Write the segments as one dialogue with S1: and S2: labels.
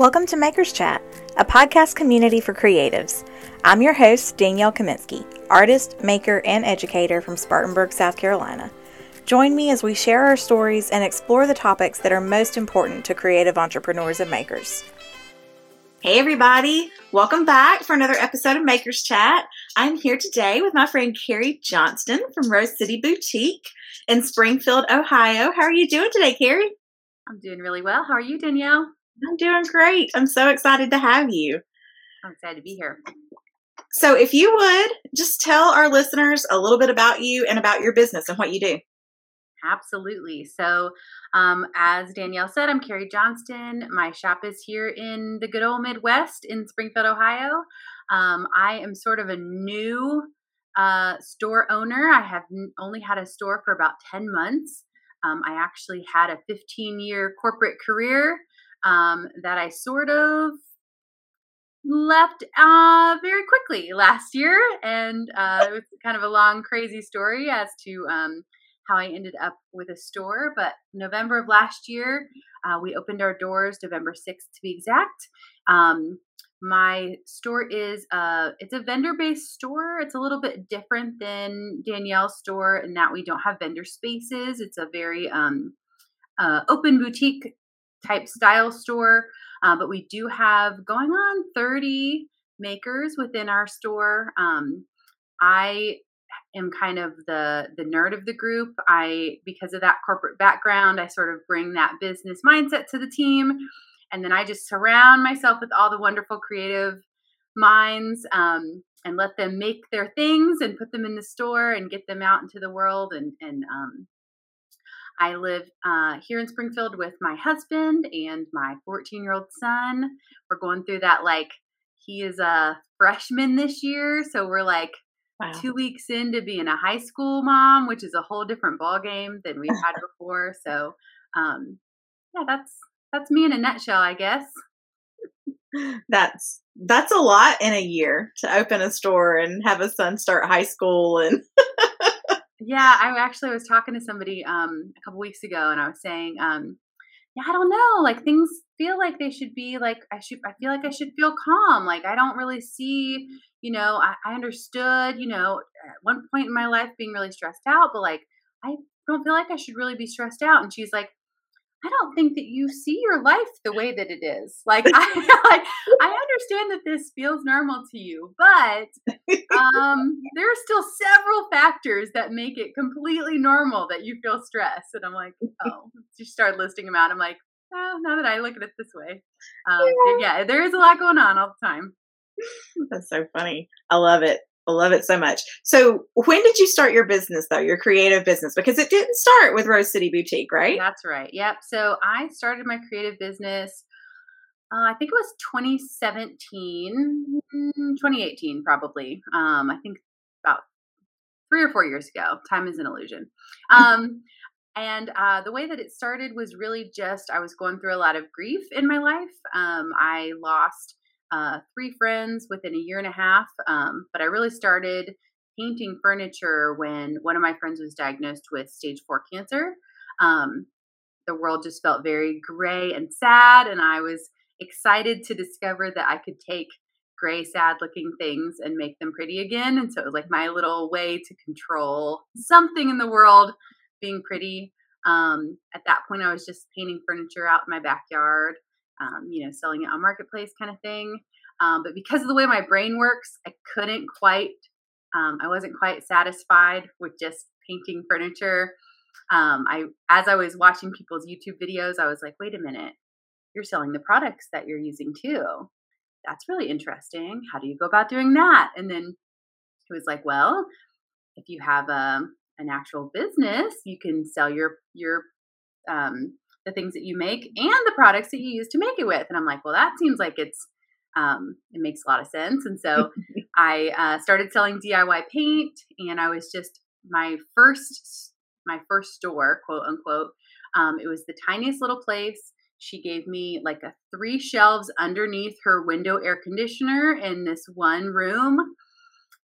S1: Welcome to Makers Chat, a podcast community for creatives. I'm your host, Danielle Kaminsky, artist, maker, and educator from Spartanburg, South Carolina. Join me as we share our stories and explore the topics that are most important to creative entrepreneurs and makers. Hey, everybody. Welcome back for another episode of Makers Chat. I'm here today with my friend Carrie Johnston from Rose City Boutique in Springfield, Ohio. How are you doing today, Carrie?
S2: I'm doing really well. How are you, Danielle?
S1: I'm doing great. I'm so excited to have you.
S2: I'm excited to be here.
S1: So, if you would just tell our listeners a little bit about you and about your business and what you do.
S2: Absolutely. So, um, as Danielle said, I'm Carrie Johnston. My shop is here in the good old Midwest in Springfield, Ohio. Um, I am sort of a new uh, store owner. I have only had a store for about 10 months. Um, I actually had a 15 year corporate career um, that I sort of left uh, very quickly last year. And uh, it was kind of a long, crazy story as to um, how I ended up with a store. But November of last year, uh, we opened our doors, November 6th to be exact. Um, my store is a uh, it's a vendor based store it's a little bit different than danielle's store in that we don't have vendor spaces it's a very um, uh, open boutique type style store. Uh, but we do have going on 30 makers within our store. Um, I am kind of the the nerd of the group. I because of that corporate background, I sort of bring that business mindset to the team, and then I just surround myself with all the wonderful creative minds um, and let them make their things and put them in the store and get them out into the world and and um, I live uh, here in Springfield with my husband and my 14 year old son. We're going through that, like, he is a freshman this year. So we're like wow. two weeks into being a high school mom, which is a whole different ball game than we've had before. So, um, yeah, that's that's me in a nutshell, I guess.
S1: That's that's a lot in a year to open a store and have a son start high school and
S2: Yeah, I actually was talking to somebody um, a couple weeks ago, and I was saying, um, yeah, I don't know, like things feel like they should be like I should. I feel like I should feel calm. Like I don't really see, you know, I, I understood, you know, at one point in my life being really stressed out, but like I don't feel like I should really be stressed out. And she's like, I don't think that you see your life the way that it is. Like I like I understand that this feels normal to you, but um there are still several factors that make it completely normal that you feel stress. And I'm like, oh, she started listing them out. I'm like, oh, now that I look at it this way. Um, yeah. yeah, there is a lot going on all the time.
S1: That's so funny. I love it. I love it so much. So, when did you start your business, though, your creative business? Because it didn't start with Rose City Boutique, right?
S2: That's right. Yep. So, I started my creative business, uh, I think it was 2017, 2018, probably. Um, I think about three or four years ago. Time is an illusion. Um, and uh, the way that it started was really just I was going through a lot of grief in my life. Um, I lost uh, three friends within a year and a half. Um, but I really started painting furniture when one of my friends was diagnosed with stage four cancer. Um, the world just felt very gray and sad, and I was excited to discover that I could take gray, sad looking things and make them pretty again. And so it was like my little way to control something in the world being pretty. Um, at that point, I was just painting furniture out in my backyard um, you know, selling it on marketplace kind of thing. Um, but because of the way my brain works, I couldn't quite, um, I wasn't quite satisfied with just painting furniture. Um, I, as I was watching people's YouTube videos, I was like, wait a minute, you're selling the products that you're using too. That's really interesting. How do you go about doing that? And then he was like, well, if you have a, um, an actual business, you can sell your your um, the things that you make and the products that you use to make it with. And I'm like, well, that seems like it's um, it makes a lot of sense. And so I uh, started selling DIY paint, and I was just my first my first store, quote unquote. Um, it was the tiniest little place. She gave me like a three shelves underneath her window air conditioner in this one room.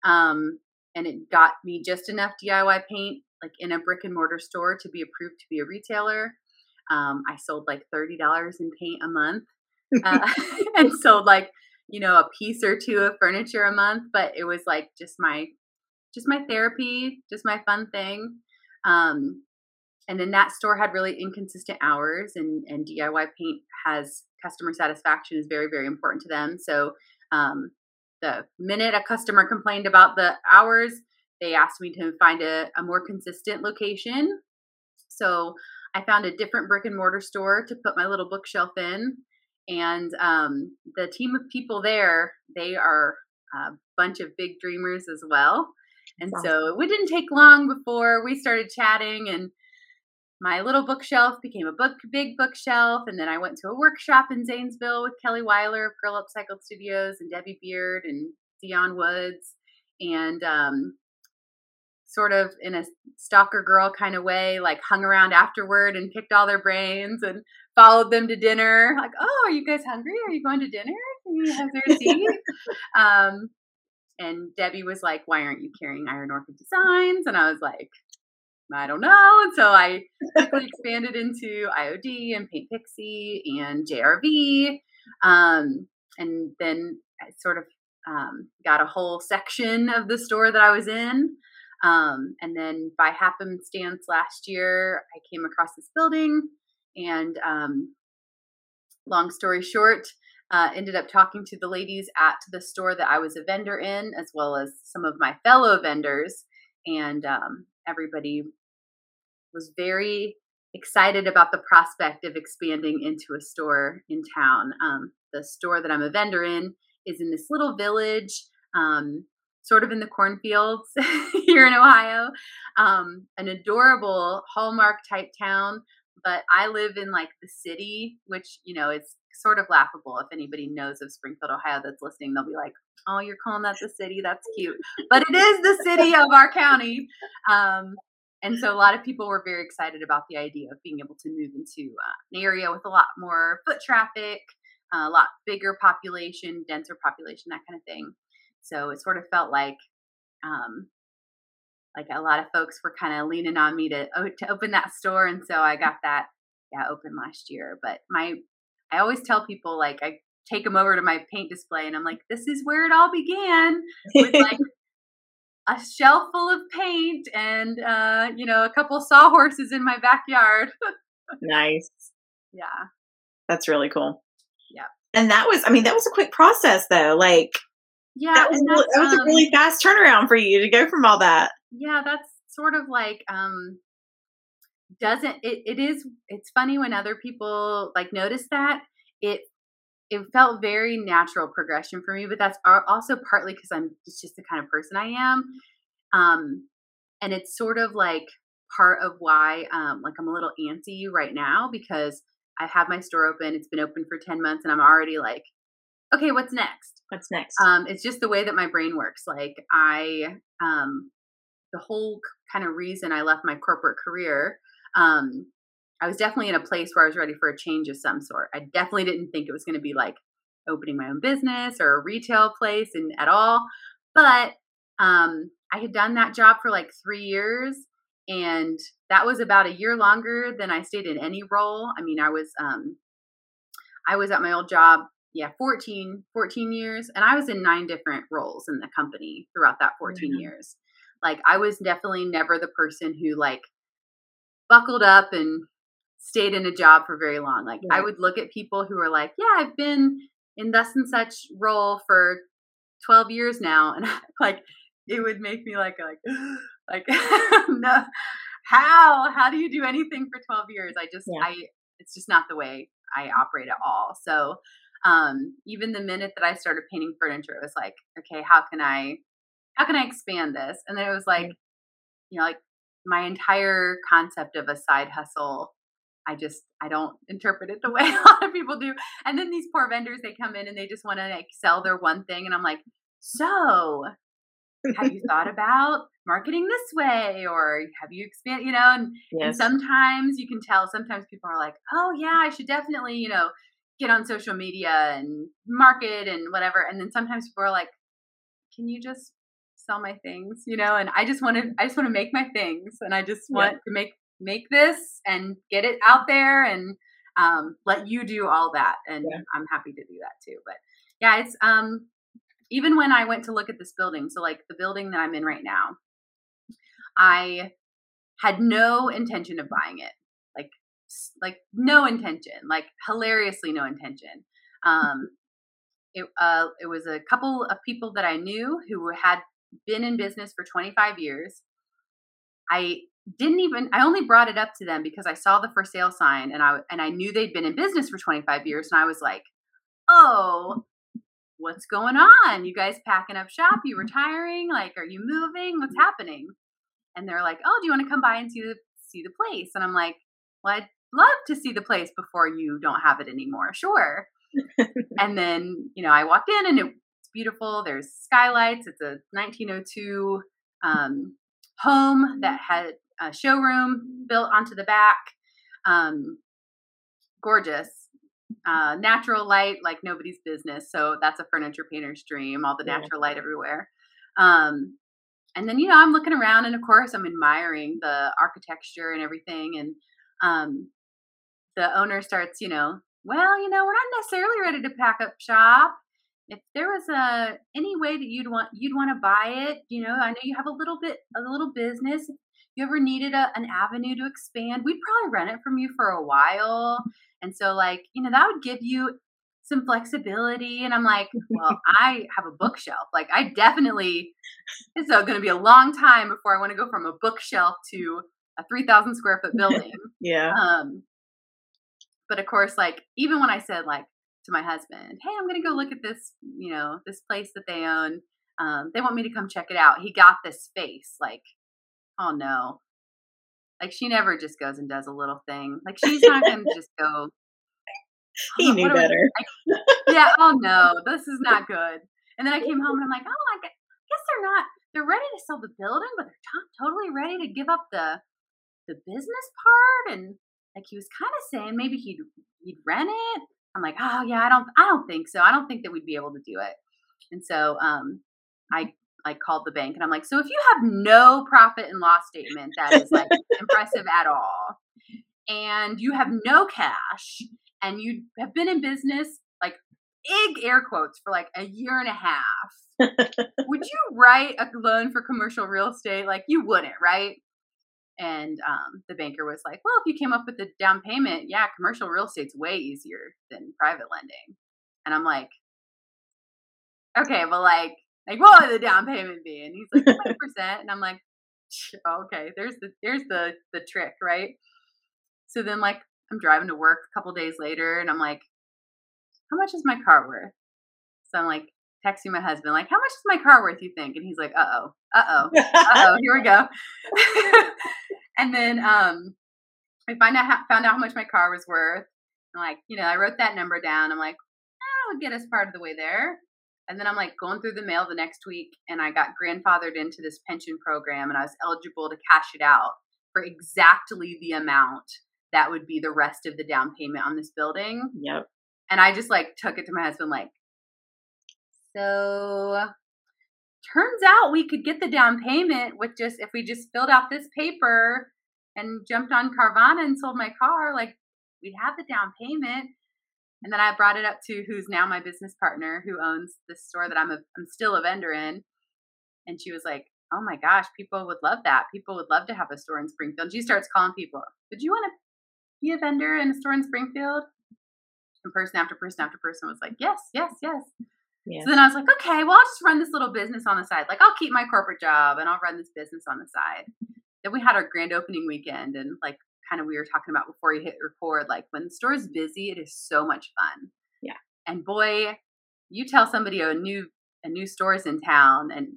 S2: Um, and it got me just enough DIY paint, like in a brick and mortar store, to be approved to be a retailer. Um, I sold like $30 in paint a month. uh, and sold like you know a piece or two of furniture a month. But it was like just my just my therapy, just my fun thing. Um, and then that store had really inconsistent hours, and and DIY paint has customer satisfaction is very very important to them. So um, the minute a customer complained about the hours, they asked me to find a, a more consistent location. So I found a different brick and mortar store to put my little bookshelf in. And um, the team of people there, they are a bunch of big dreamers as well. And awesome. so it didn't take long before we started chatting and my little bookshelf became a book big bookshelf and then i went to a workshop in zanesville with kelly weiler of girl upcycled studios and debbie beard and dion woods and um, sort of in a stalker girl kind of way, like hung around afterward and picked all their brains and followed them to dinner. Like, oh, are you guys hungry? Are you going to dinner? Can you have their tea? um, and Debbie was like, why aren't you carrying Iron Orchid Designs? And I was like, I don't know. And so I quickly expanded into IOD and Paint Pixie and JRV. Um, and then I sort of um, got a whole section of the store that I was in. Um, and then by happenstance last year, I came across this building, and um, long story short, uh, ended up talking to the ladies at the store that I was a vendor in, as well as some of my fellow vendors, and um, everybody was very excited about the prospect of expanding into a store in town. Um, the store that I'm a vendor in is in this little village. Um, sort of in the cornfields here in Ohio. Um, an adorable Hallmark type town, but I live in like the city, which, you know, it's sort of laughable. If anybody knows of Springfield, Ohio that's listening, they'll be like, oh, you're calling that the city? That's cute. But it is the city of our county. Um, and so a lot of people were very excited about the idea of being able to move into uh, an area with a lot more foot traffic, a lot bigger population, denser population, that kind of thing. So it sort of felt like, um, like a lot of folks were kind of leaning on me to to open that store, and so I got that yeah open last year. But my I always tell people like I take them over to my paint display, and I'm like, this is where it all began with like. a shelf full of paint and uh, you know a couple sawhorses in my backyard.
S1: nice.
S2: Yeah.
S1: That's really cool.
S2: Yeah.
S1: And that was I mean that was a quick process though. Like
S2: yeah,
S1: that was, that was um, a really fast turnaround for you to go from all that.
S2: Yeah, that's sort of like um doesn't it, it is it's funny when other people like notice that it it felt very natural progression for me but that's also partly because i'm it's just the kind of person i am um and it's sort of like part of why um like i'm a little antsy right now because i have my store open it's been open for 10 months and i'm already like okay what's next
S1: What's next?
S2: Um, it's just the way that my brain works. Like I, um, the whole kind of reason I left my corporate career, um, I was definitely in a place where I was ready for a change of some sort. I definitely didn't think it was going to be like opening my own business or a retail place and at all. But um, I had done that job for like three years, and that was about a year longer than I stayed in any role. I mean, I was um, I was at my old job yeah 14 14 years and i was in nine different roles in the company throughout that 14 mm-hmm. years. Like i was definitely never the person who like buckled up and stayed in a job for very long. Like i would look at people who were like yeah i've been in thus and such role for 12 years now and like it would make me like like like no how? How do you do anything for 12 years? I just yeah. i it's just not the way i operate at all. So um, even the minute that I started painting furniture, it was like, okay, how can I, how can I expand this? And then it was like, you know, like my entire concept of a side hustle, I just, I don't interpret it the way a lot of people do. And then these poor vendors, they come in and they just want to like sell their one thing. And I'm like, so have you thought about marketing this way or have you expand you know and, yes. and sometimes you can tell sometimes people are like oh yeah i should definitely you know get on social media and market and whatever. And then sometimes people are like, can you just sell my things? You know, and I just want to, I just want to make my things and I just want yeah. to make, make this and get it out there. And, um, let you do all that, and yeah. I'm happy to do that too. But yeah, it's um, even when I went to look at this building, so like the building that I'm in right now, I had no intention of buying it, like no intention, like hilariously no intention. Um, it uh, it was a couple of people that I knew who had been in business for 25 years. I didn't even I only brought it up to them because I saw the for sale sign and I and I knew they'd been in business for 25 years and I was like, "Oh, what's going on? You guys packing up shop? You retiring? Like are you moving? What's happening?" And they're like, "Oh, do you want to come by and see the see the place?" And I'm like, "Well, love to see the place before you don't have it anymore." Sure. and then, you know, I walked in and it's beautiful. There's skylights. It's a 1902 um, home that had a showroom built onto the back. Um, gorgeous. Uh, natural light like nobody's business. So that's a furniture painter's dream, all the natural light everywhere. Um, and then, you know, I'm looking around and of course I'm admiring the architecture and everything. And um, the owner starts, you know, well, you know, we're not necessarily ready to pack up shop. If there was a any way that you'd want you'd want to buy it, you know, I know you have a little bit a little business. If you ever needed a, an avenue to expand, we'd probably rent it from you for a while. And so, like, you know, that would give you some flexibility. And I'm like, well, I have a bookshelf. Like, I definitely, it's going to be a long time before I want to go from a bookshelf to a 3,000 square foot building.
S1: yeah.
S2: Um, but of course, like even when I said like to my husband, "Hey, I'm going to go look at this, you know, this place that they own. Um, they want me to come check it out." He got this face like, "Oh no." Like she never just goes and does a little thing. Like she's not going to just go.
S1: he oh, knew better.
S2: Like, yeah. Oh no, this is not good. And then I came home and I'm like, oh, I guess they're not. They're ready to sell the building, but they're t- totally ready to give up the the business part and like he was kind of saying maybe he'd he'd rent it. I'm like, oh yeah, I don't I don't think so. I don't think that we'd be able to do it. And so um I like called the bank and I'm like, so if you have no profit and loss statement that is like impressive at all, and you have no cash and you have been in business like big air quotes for like a year and a half, would you write a loan for commercial real estate? Like you wouldn't, right? And um, the banker was like, well, if you came up with a down payment, yeah, commercial real estate's way easier than private lending. And I'm like, okay, but like, like what would the down payment be? And he's like, 20%. and I'm like, okay, there's the, there's the, the trick, right? So then like, I'm driving to work a couple days later and I'm like, how much is my car worth? So I'm like, texting my husband, like, how much is my car worth, you think? And he's like, uh oh, uh oh, uh oh, here we go. and then um, I find out how, found out how much my car was worth. I'm like, you know, I wrote that number down. I'm like, that would get us part of the way there. And then I'm like going through the mail the next week, and I got grandfathered into this pension program, and I was eligible to cash it out for exactly the amount that would be the rest of the down payment on this building.
S1: Yep.
S2: And I just like took it to my husband, like, so turns out we could get the down payment with just if we just filled out this paper and jumped on Carvana and sold my car, like we'd have the down payment. And then I brought it up to who's now my business partner who owns this store that I'm a I'm still a vendor in. And she was like, Oh my gosh, people would love that. People would love to have a store in Springfield. She starts calling people, Would you want to be a vendor in a store in Springfield? And person after person after person was like, Yes, yes, yes. Yeah. So then I was like, okay, well, I'll just run this little business on the side. Like, I'll keep my corporate job and I'll run this business on the side. Then we had our grand opening weekend, and like, kind of we were talking about before you hit record, like, when the store is busy, it is so much fun.
S1: Yeah.
S2: And boy, you tell somebody a new a new store's in town, and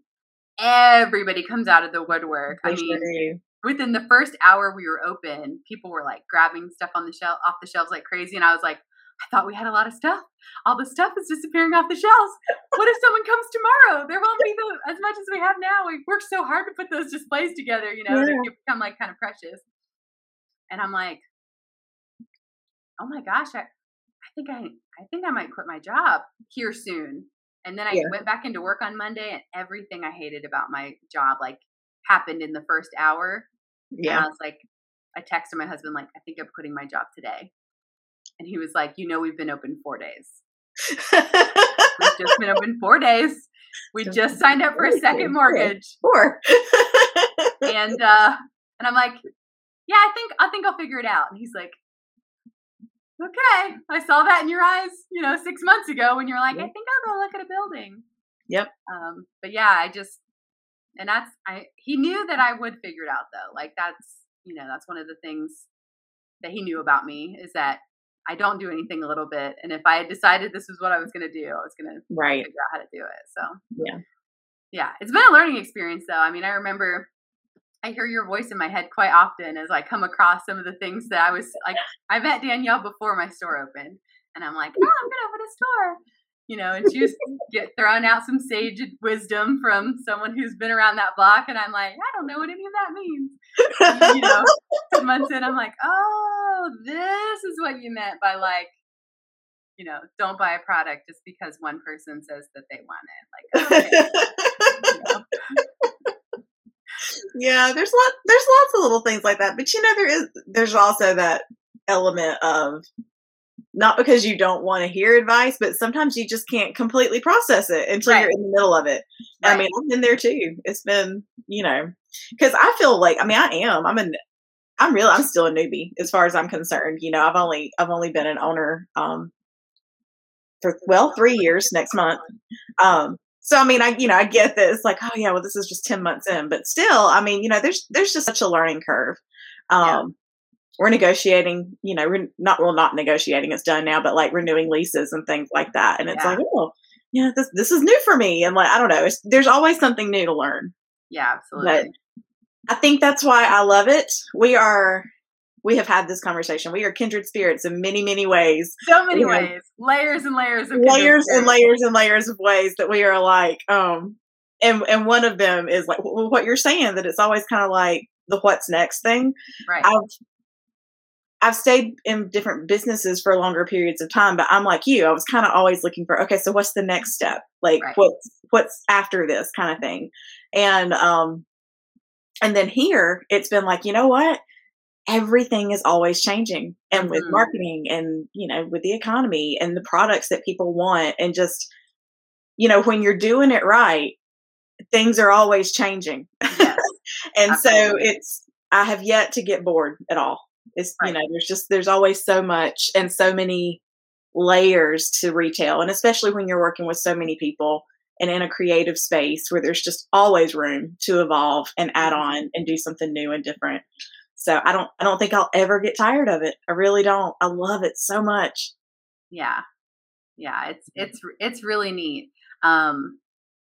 S2: everybody comes out of the woodwork. I mean, within the first hour we were open, people were like grabbing stuff on the shelf off the shelves like crazy, and I was like, I thought we had a lot of stuff. All the stuff is disappearing off the shelves. What if someone comes tomorrow? There won't be the, as much as we have now. We've worked so hard to put those displays together, you know, yeah. they become like kind of precious. And I'm like, oh my gosh, I, I think I, I think I might quit my job here soon. And then I yeah. went back into work on Monday, and everything I hated about my job like happened in the first hour.
S1: Yeah,
S2: and I was like, I texted my husband like, I think I'm quitting my job today And he was like, You know, we've been open four days. we've just been open four days. We just signed up for a second mortgage.
S3: Four.
S2: and uh and I'm like, Yeah, I think I think I'll figure it out. And he's like, Okay. I saw that in your eyes, you know, six months ago when you're like, I think I'll go look at a building.
S3: Yep.
S2: Um, but yeah, I just and that's I he knew that I would figure it out though. Like that's you know, that's one of the things that he knew about me is that I don't do anything a little bit. And if I had decided this was what I was going to do, I was going to
S3: right.
S2: figure out how to do it. So,
S3: yeah.
S2: Yeah. It's been a learning experience, though. I mean, I remember I hear your voice in my head quite often as I come across some of the things that I was like, I met Danielle before my store opened. And I'm like, oh, I'm going to open a store you know, and she just get throwing out some sage wisdom from someone who's been around that block, and I'm like, I don't know what any of that means. you know, two months in, I'm like, oh, this is what you meant by like, you know, don't buy a product just because one person says that they want it. Like, okay. you know.
S3: Yeah, there's lot there's lots of little things like that, but you know there is there's also that element of not because you don't want to hear advice, but sometimes you just can't completely process it until right. you're in the middle of it. Right. I mean, I've been there too. It's been, you know, because I feel like, I mean, I am. I'm an, I'm real. I'm still a newbie as far as I'm concerned. You know, I've only, I've only been an owner um, for well three years next month. Um, so I mean, I you know, I get this like, oh yeah, well, this is just ten months in, but still, I mean, you know, there's there's just such a learning curve. Um, yeah we're negotiating, you know, we're not, well, not negotiating, it's done now, but like renewing leases and things like that. And it's yeah. like, oh, yeah, this, this is new for me. And like, I don't know, there's always something new to learn.
S2: Yeah, absolutely.
S3: But I think that's why I love it. We are, we have had this conversation. We are kindred spirits in many, many ways.
S2: So many ways, layers and layers of
S3: layers and layers and layers of ways that we are like, um, and and one of them is like what you're saying that it's always kind of like the what's next thing.
S2: Right.
S3: I've I've stayed in different businesses for longer periods of time, but I'm like you. I was kind of always looking for, okay, so what's the next step? Like right. what's what's after this kind of thing. And um and then here it's been like, you know what? Everything is always changing. And mm-hmm. with marketing and, you know, with the economy and the products that people want and just you know, when you're doing it right, things are always changing. Yes. and Absolutely. so it's I have yet to get bored at all. It's right. you know, there's just there's always so much and so many layers to retail, and especially when you're working with so many people and in a creative space where there's just always room to evolve and add mm-hmm. on and do something new and different. So I don't I don't think I'll ever get tired of it. I really don't. I love it so much.
S2: Yeah. Yeah, it's it's it's really neat. Um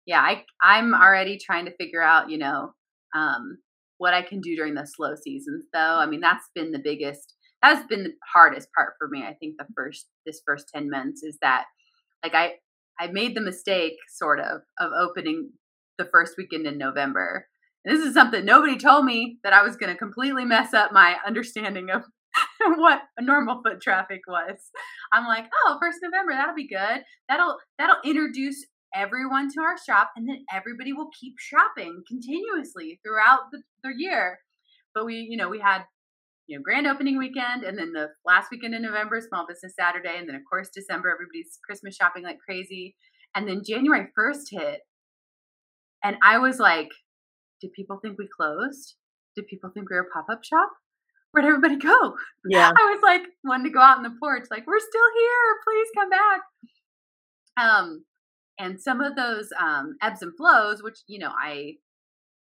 S2: yeah, I I'm already trying to figure out, you know, um what I can do during the slow seasons though. I mean, that's been the biggest that's been the hardest part for me. I think the first this first 10 months is that like I I made the mistake sort of of opening the first weekend in November. And this is something nobody told me that I was going to completely mess up my understanding of what normal foot traffic was. I'm like, oh, first November, that'll be good. That'll that'll introduce everyone to our shop and then everybody will keep shopping continuously throughout the, the year. But we, you know, we had, you know, grand opening weekend and then the last weekend in November, small business Saturday. And then of course, December, everybody's Christmas shopping like crazy. And then January 1st hit. And I was like, did people think we closed? Did people think we were a pop up shop? Where'd everybody go?
S3: Yeah.
S2: I was like, wanting to go out on the porch, like, we're still here. Please come back. Um, and some of those um, ebbs and flows which you know i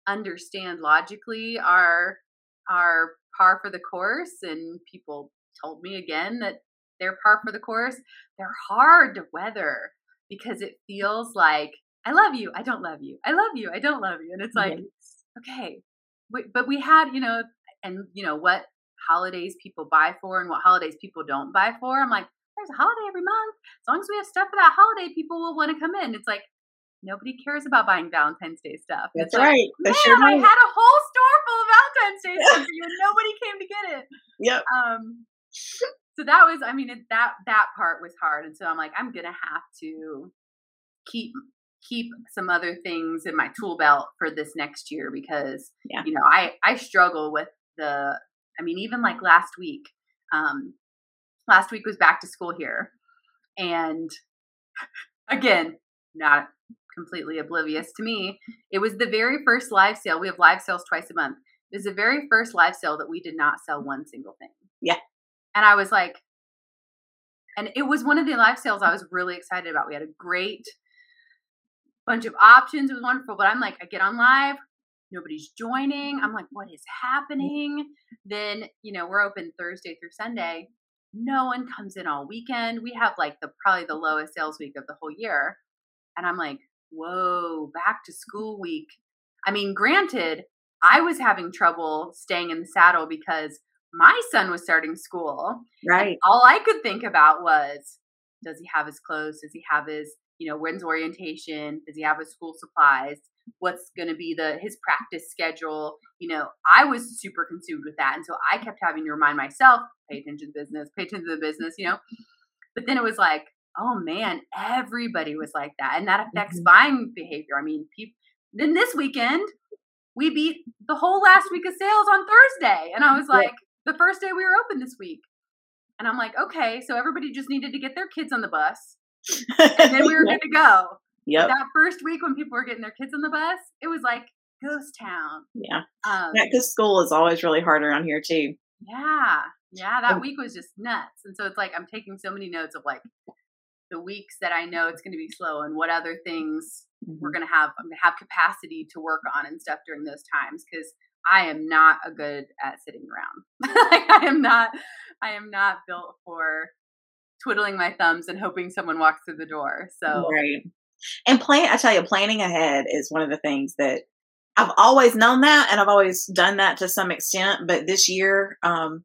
S2: understand logically are are par for the course and people told me again that they're par for the course. They're hard to weather because it feels like i love you i don't love you i love you i don't love you and it's like okay but we had you know and you know what holidays people buy for and what holidays people don't buy for i'm like there's a holiday every month. As long as we have stuff for that holiday, people will want to come in. It's like nobody cares about buying Valentine's Day stuff.
S3: That's
S2: it's
S3: right.
S2: Like, Man, sure I had a whole store full of Valentine's Day stuff for you, and nobody came to get it.
S3: Yep.
S2: Um. So that was, I mean, it, that that part was hard, and so I'm like, I'm gonna have to keep keep some other things in my tool belt for this next year because
S3: yeah.
S2: you know I I struggle with the I mean even like last week um last week was back to school here. And again, not completely oblivious to me. It was the very first live sale. We have live sales twice a month. It was the very first live sale that we did not sell one single thing.
S3: Yeah.
S2: And I was like, and it was one of the live sales I was really excited about. We had a great bunch of options. It was wonderful. But I'm like, I get on live, nobody's joining. I'm like, what is happening? Then, you know, we're open Thursday through Sunday. No one comes in all weekend. We have like the probably the lowest sales week of the whole year. And I'm like, whoa, back to school week. I mean, granted, I was having trouble staying in the saddle because my son was starting school.
S3: Right.
S2: all I could think about was does he have his clothes? Does he have his, you know, when's orientation? Does he have his school supplies? What's going to be the his practice schedule? You know, I was super consumed with that. And so I kept having to remind myself, pay attention to business, pay attention to the business, you know. But then it was like, oh man, everybody was like that. And that affects mm-hmm. buying behavior. I mean, people then this weekend we beat the whole last week of sales on Thursday. And I was like, the first day we were open this week. And I'm like, okay, so everybody just needed to get their kids on the bus. And then we were good to go.
S3: Yeah.
S2: That first week when people were getting their kids on the bus, it was like ghost town.
S3: Yeah. Um, because school is always really hard around here too.
S2: Yeah. Yeah. That week was just nuts. And so it's like I'm taking so many notes of like the weeks that I know it's going to be slow and what other things mm-hmm. we're going to have I'm going to have capacity to work on and stuff during those times because I am not a good at sitting around. like I am not I am not built for twiddling my thumbs and hoping someone walks through the door. So
S3: Right. And plan I tell you planning ahead is one of the things that I've always known that and I've always done that to some extent, but this year um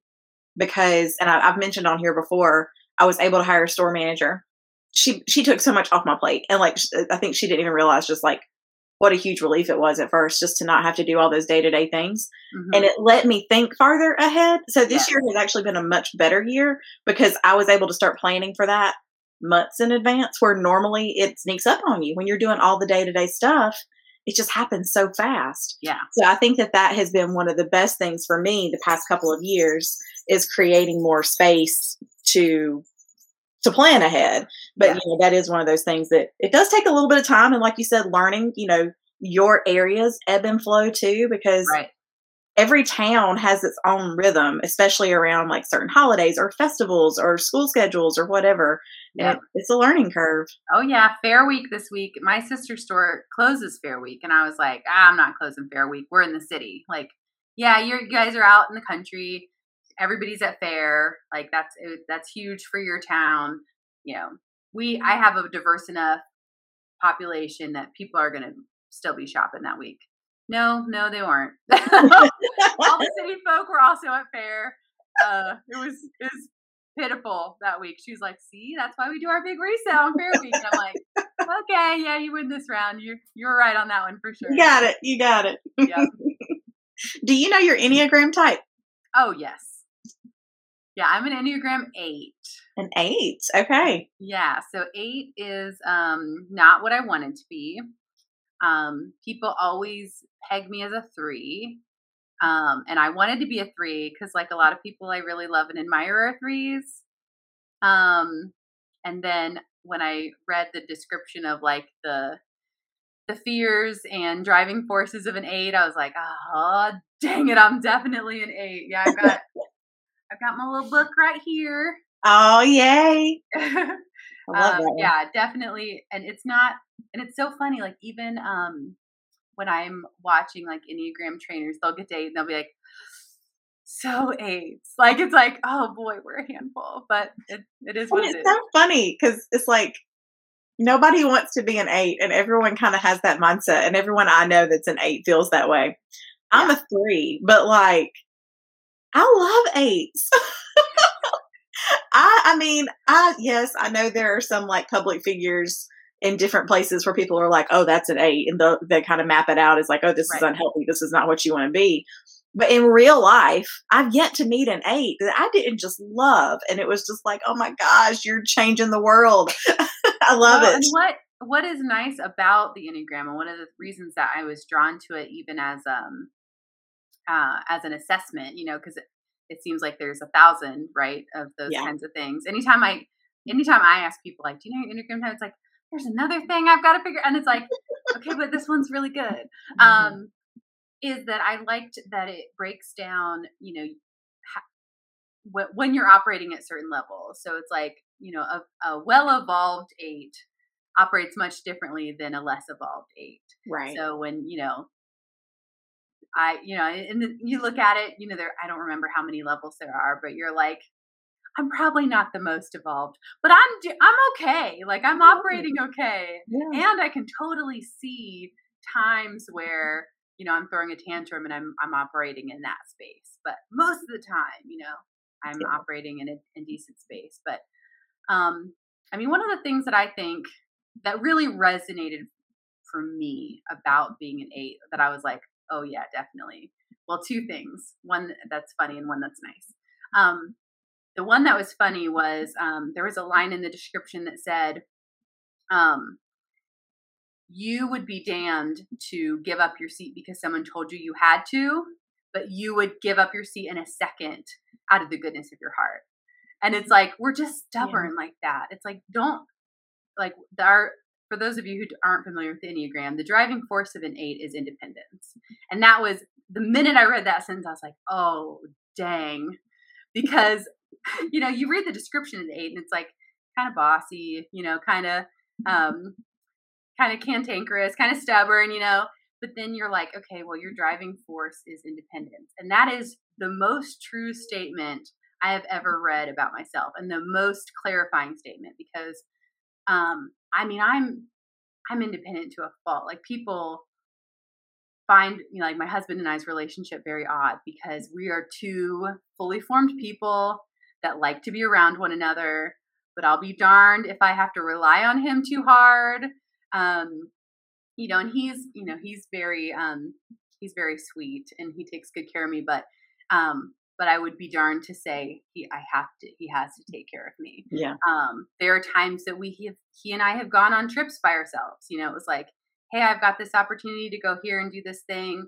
S3: because and I, I've mentioned on here before, I was able to hire a store manager. She she took so much off my plate and like I think she didn't even realize just like what a huge relief it was at first just to not have to do all those day to day things. Mm-hmm. And it let me think farther ahead. So this yeah. year has actually been a much better year because I was able to start planning for that months in advance, where normally it sneaks up on you when you're doing all the day to day stuff. It just happens so fast.
S2: Yeah.
S3: So I think that that has been one of the best things for me the past couple of years is creating more space to to plan ahead. But yeah. you know, that is one of those things that it does take a little bit of time and like you said, learning, you know, your areas ebb and flow too, because
S2: right.
S3: Every town has its own rhythm, especially around like certain holidays or festivals or school schedules or whatever. Yeah. it's a learning curve.
S2: Oh yeah, Fair Week this week. My sister's store closes Fair Week, and I was like, ah, I'm not closing Fair Week. We're in the city. Like, yeah, you guys are out in the country everybody's at fair like that's that's huge for your town you know we i have a diverse enough population that people are going to still be shopping that week no no they weren't all the city folk were also at fair uh it was it was pitiful that week she was like see that's why we do our big resale on fair week and i'm like okay yeah you win this round you're you're right on that one for sure
S3: you got it you got it yep. do you know your enneagram type
S2: oh yes yeah, I'm an Enneagram 8.
S3: An 8. Okay.
S2: Yeah, so 8 is um not what I wanted to be. Um people always peg me as a 3. Um and I wanted to be a 3 cuz like a lot of people I really love and admire are 3s. Um and then when I read the description of like the the fears and driving forces of an eight, I was like, oh, dang it, I'm definitely an eight. Yeah, I've got I've got my little book right here.
S3: Oh, yay.
S2: um, yeah, definitely. And it's not, and it's so funny. Like, even um, when I'm watching like Enneagram trainers, they'll get date and they'll be like, so eights. Like, it's like, oh boy, we're a handful. But it, it is what
S3: it's
S2: it is.
S3: so funny because it's like, nobody wants to be an eight, and everyone kind of has that mindset. And everyone I know that's an eight feels that way. I'm yeah. a three, but like, I love eights. I I mean, I yes, I know there are some like public figures in different places where people are like, "Oh, that's an eight," and the, they kind of map it out as like, "Oh, this right. is unhealthy. This is not what you want to be." But in real life, I've yet to meet an eight that I didn't just love, and it was just like, "Oh my gosh, you're changing the world." I love well, it.
S2: And what what is nice about the enneagram, and one of the reasons that I was drawn to it, even as um uh, as an assessment, you know, because it, seems like there's a thousand, right, of those
S1: Yeah.
S2: kinds of things. Anytime I, anytime I ask people like, "Do you know your enneagram type?" It's like there's another thing I've got to figure, and it's like, okay, but this one's really good.
S1: Mhm.
S2: Um, is that I liked that it breaks down, you know, ha- when you're operating at certain levels. So it's like, you know, a, a well evolved eight operates much differently than a less evolved eight.
S1: right.
S2: So when, you know, I, you know, and you look at it, you know, there, I don't remember how many levels there are, but you're like, I'm probably not the most evolved, but I'm, I'm okay. Like I'm operating okay.
S1: yeah.
S2: And I can totally see times where, you know, I'm throwing a tantrum and I'm, I'm operating in that space. But most of the time, you know, I'm
S1: Yeah.
S2: operating in a in decent space. But, um, I mean, one of the things that I think that really resonated for me about being an eight that I was like, oh yeah, definitely. Well, two things. One that's funny and one that's nice. Um, the one that was funny was um, there was a line in the description that said, um, "You would be damned to give up your seat because someone told you you had to, but you would give up your seat in a second out of the goodness of your heart." And it's like we're just stubborn like that. It's like don't like our for those of you who aren't familiar with the Enneagram, the driving force of an eight is independence. And that was the minute I read that sentence, I was like, oh, dang. Because, you know, you read the description of the eight and it's like kind of bossy, you know, kind of, um, kind of cantankerous, kind of stubborn, you know. But then you're like, okay, well, your driving force is independence. And that is the most true statement I have ever read about myself and the most clarifying statement because um i mean i'm i'm independent to a fault. Like people find you know like my husband and i's relationship very odd because we are two fully formed people that like to be around one another but i'll be darned if i have to rely on him too hard. Um you know and he's you know he's very um he's very sweet and he takes good care of me but um but i would be darned to say he i have to he has to take care of me
S1: yeah.
S2: um, there are times that we have he and I have gone on trips by ourselves. You know, it was like, hey, I've got this opportunity to go here and do this thing,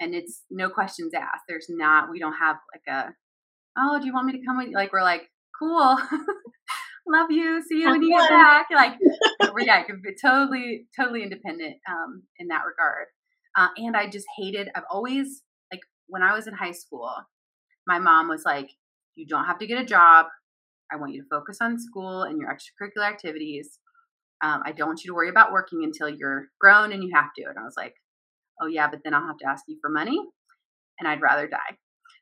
S2: and it's no questions asked. There's not we don't have like a oh, do you want me to come with you? Like we're like cool, love you, see you when you get back. Like we're yeah, totally totally independent um, in that regard. Uh, and I just hated. I've always like when I was in high school, my mom was like, you don't have to get a job. I want you to focus on school and your extracurricular activities. Um, I don't want you to worry about working until you're grown and you have to. And I was like, oh, yeah, but then I'll have to ask you for money and I'd rather die.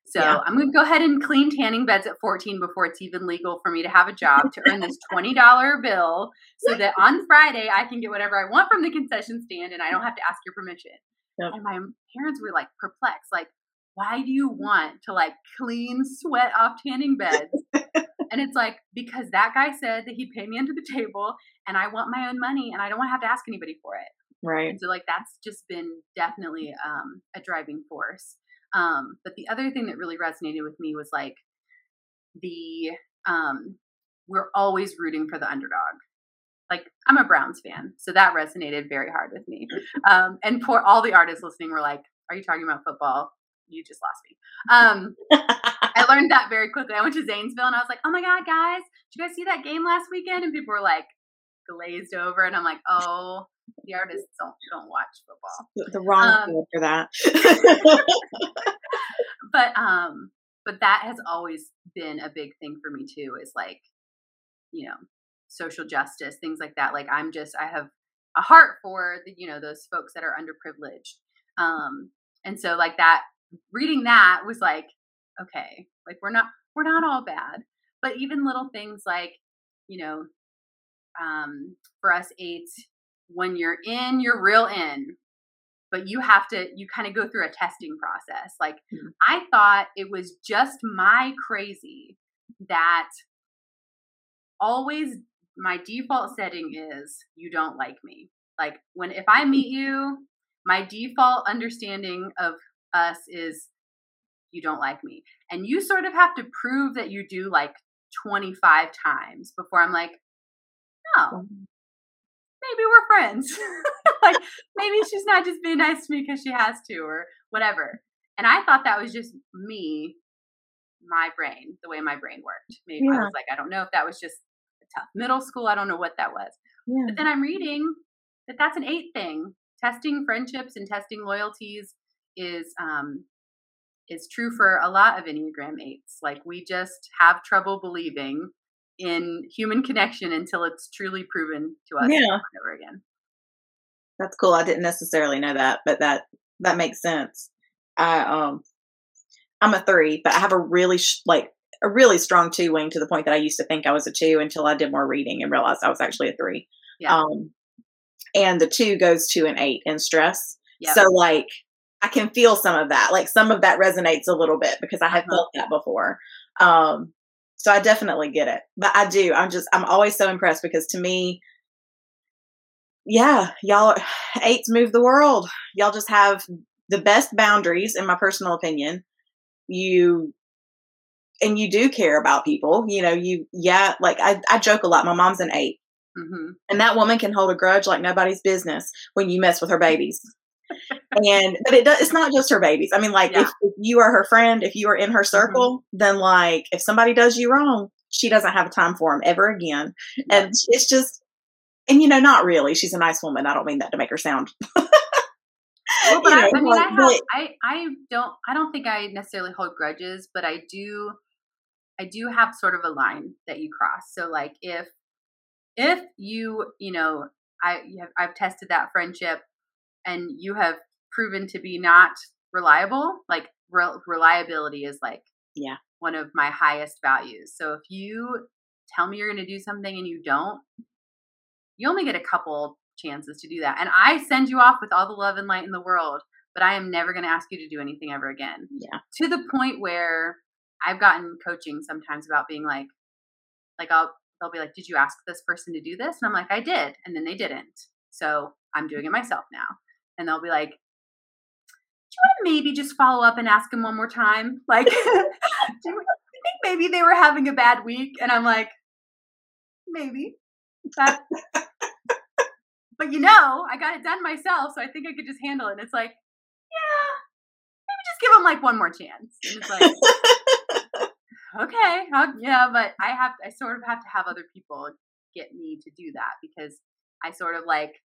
S2: So
S1: Yeah.
S2: I'm going to go ahead and clean tanning beds at 14 before it's even legal for me to have a job to earn this $20 bill so that on Friday I can get whatever I want from the concession stand and I don't have to ask your permission.
S1: Yep.
S2: And my parents were like perplexed, like, why do you want to like clean sweat off tanning beds? and it's like, because that guy said that he'd pay me under the table and I want my own money and I don't want to have to ask anybody for it.
S1: Right.
S2: And so like that's just been definitely um, a driving force. Um, but the other thing that really resonated with me was like the um, we're always rooting for the underdog. Like I'm a Browns fan, so that resonated very hard with me. Um, and for all the artists listening, were like, "Are you talking about football? You just lost me." Um, I learned that very quickly. I went to Zanesville and I was like, "Oh my god, guys, did you guys see that game last weekend?" And people were like glazed over, and I'm like, "Oh, the artists don't don't watch football."
S1: The- wrong
S2: Um,
S1: for that.
S2: but um but that has always been a big thing for me too is like you know social justice things like that like i'm just i have a heart for the you know those folks that are underprivileged um and so like that reading that was like okay like we're not we're not all bad. But even little things like you know um for us eight, when you're in you're real in but you have to you kind of go through a testing process. Like
S1: Mhm.
S2: i thought it was just my crazy that always my default setting is you don't like me. Like when if i meet you my default understanding of us is you don't like me and you sort of have to prove that you do like 25 times before i'm like oh mm-hmm. maybe we're friends. like maybe she's not just being nice to me because she has to or whatever. And I thought that was just me my brain, the way my brain worked. Maybe yeah. I was like, I don't know if that was just a tough middle school. I don't know what that was. Yeah. But then I'm reading that that's an eight thing. Testing friendships and testing loyalties is um, is true for a lot of Enneagram eights. Like we just have trouble believing in human connection until it's truly proven to us yeah. over again.
S3: That's cool. I didn't necessarily know that, but that that makes sense. I um I'm a 3, but I have a really sh- like a really strong 2 wing to the point that I used to think I was a 2 until I did more reading and realized I was actually a 3. Yeah. Um and the 2 goes to an 8 in stress. Yep. So like I can feel some of that. Like some of that resonates a little bit because I have uh-huh. felt that before. Um so I definitely get it. But I do. I'm just I'm always so impressed because to me yeah, y'all eights move the world. Y'all just have the best boundaries in my personal opinion. You and you do care about people. You know, you yeah, like I, I joke a lot. My mom's an 8 mm-hmm. and that woman can hold a grudge like nobody's business when you mess with her babies. And but it does, it's not just her babies. I mean, like yeah. if, if, you are her friend, if you are in her mm-hmm. circle, mm-hmm. then like if somebody does you wrong, she doesn't have time for them ever again. Yeah. And it's just and you know, not really. She's a nice woman. I don't mean that to make her sound. well,
S2: but I, I, mean, I, have, but, I, I don't, I don't think I necessarily hold grudges, but I do, I do have sort of a line that you cross. So, like, if, if you, you know, I, have, I've tested that friendship, and you have proven to be not reliable. Like, re- reliability is like,
S3: yeah,
S2: one of my highest values. So, if you tell me you're going to do something and you don't, you only get a couple chances to do that. And I send you off with all the love and light in the world, but I am never going to ask you to do anything ever again.
S3: Yeah.
S2: To the point where I've gotten coaching sometimes about being like, like I'll, they'll be like, did you ask this person to do this? And I'm like, I did. And then they didn't. So I'm doing it myself now. And they'll be like, do you want to maybe just follow up and ask them one more time? Like, do you think maybe they were having a bad week? And I'm like, maybe. That, but you know, I got it done myself, so I think I could just handle it. And it's like, yeah, maybe just give them like one more chance. And it's like, okay, I'll, yeah, but I have, I sort of have to have other people get me to do that because I sort of like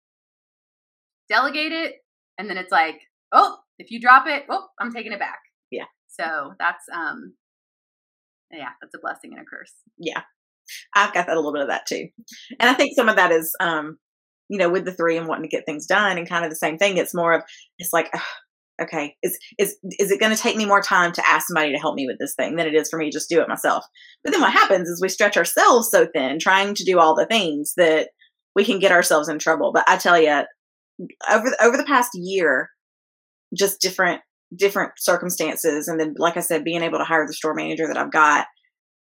S2: delegate it, and then it's like, oh, if you drop it, oh, I'm taking it back.
S3: Yeah.
S2: So that's um, yeah, that's a blessing and a curse.
S3: Yeah. I've got that a little bit of that too. And I think some of that is, um, you know, with the three and wanting to get things done and kind of the same thing. It's more of, it's like, okay, is, is, is it going to take me more time to ask somebody to help me with this thing than it is for me to just do it myself? But then what happens is we stretch ourselves so thin trying to do all the things that we can get ourselves in trouble. But I tell you, over, over the past year, just different, different circumstances. And then, like I said, being able to hire the store manager that I've got,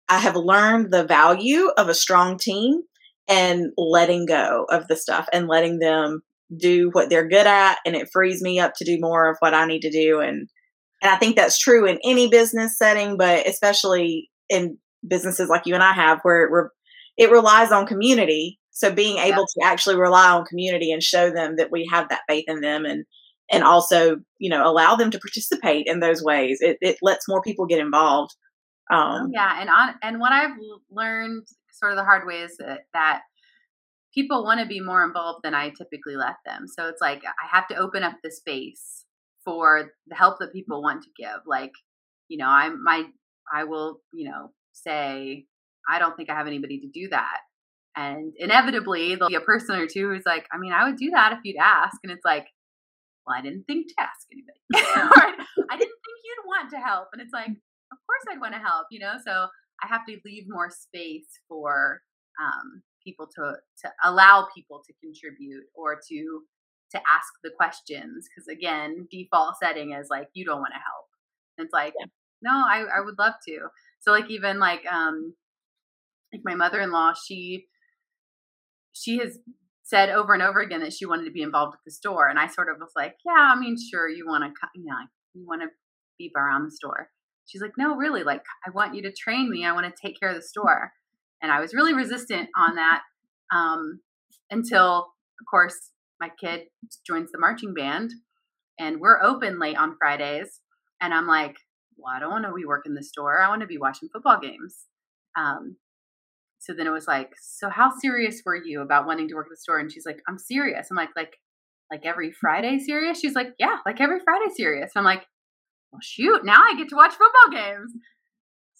S3: I have learned the value of a strong team and letting go of the stuff and letting them do what they're good at. And it frees me up to do more of what I need to do. And and I think that's true in any business setting but especially in businesses like you and I have where it, re- it relies on community so being able to actually rely on community and show them that we have that faith in them and and also you know allow them to participate in those ways it, it lets more people get involved
S2: Oh, um, yeah, and on and what I've learned sort of the hard way is that, that people want to be more involved than I typically let them. So it's like I have to open up the space for the help that people want to give. Like, you know, I'm my I will, you know, say I don't think I have anybody to do that. And inevitably there'll be a person or two who's like, I mean, I would do that if you'd ask. And it's like, well, I didn't think to ask anybody. I didn't think you'd want to help. And it's like, of course I'd want to help, you know? So I have to leave more space for um, people to to allow people to contribute or to to ask the questions because again default setting is like you don't want to help and it's like yeah. no I, I would love to so like even like um like my mother-in-law she she has said over and over again that she wanted to be involved with the store and i sort of was like yeah i mean sure you want to you know you want to be around the store she's like, no, really, like, I want you to train me. I want to take care of the store. And I was really resistant on that um, until, of course, my kid joins the marching band and we're open late on Fridays. And I'm like, well, I don't want to be working the store. I want to be watching football games. Um, so then it was like, so how serious were you about wanting to work at the store? And she's like, I'm serious. I'm like, like, like every Friday serious? She's like, yeah, like every Friday serious. And I'm like, well, shoot, now I get to watch football games.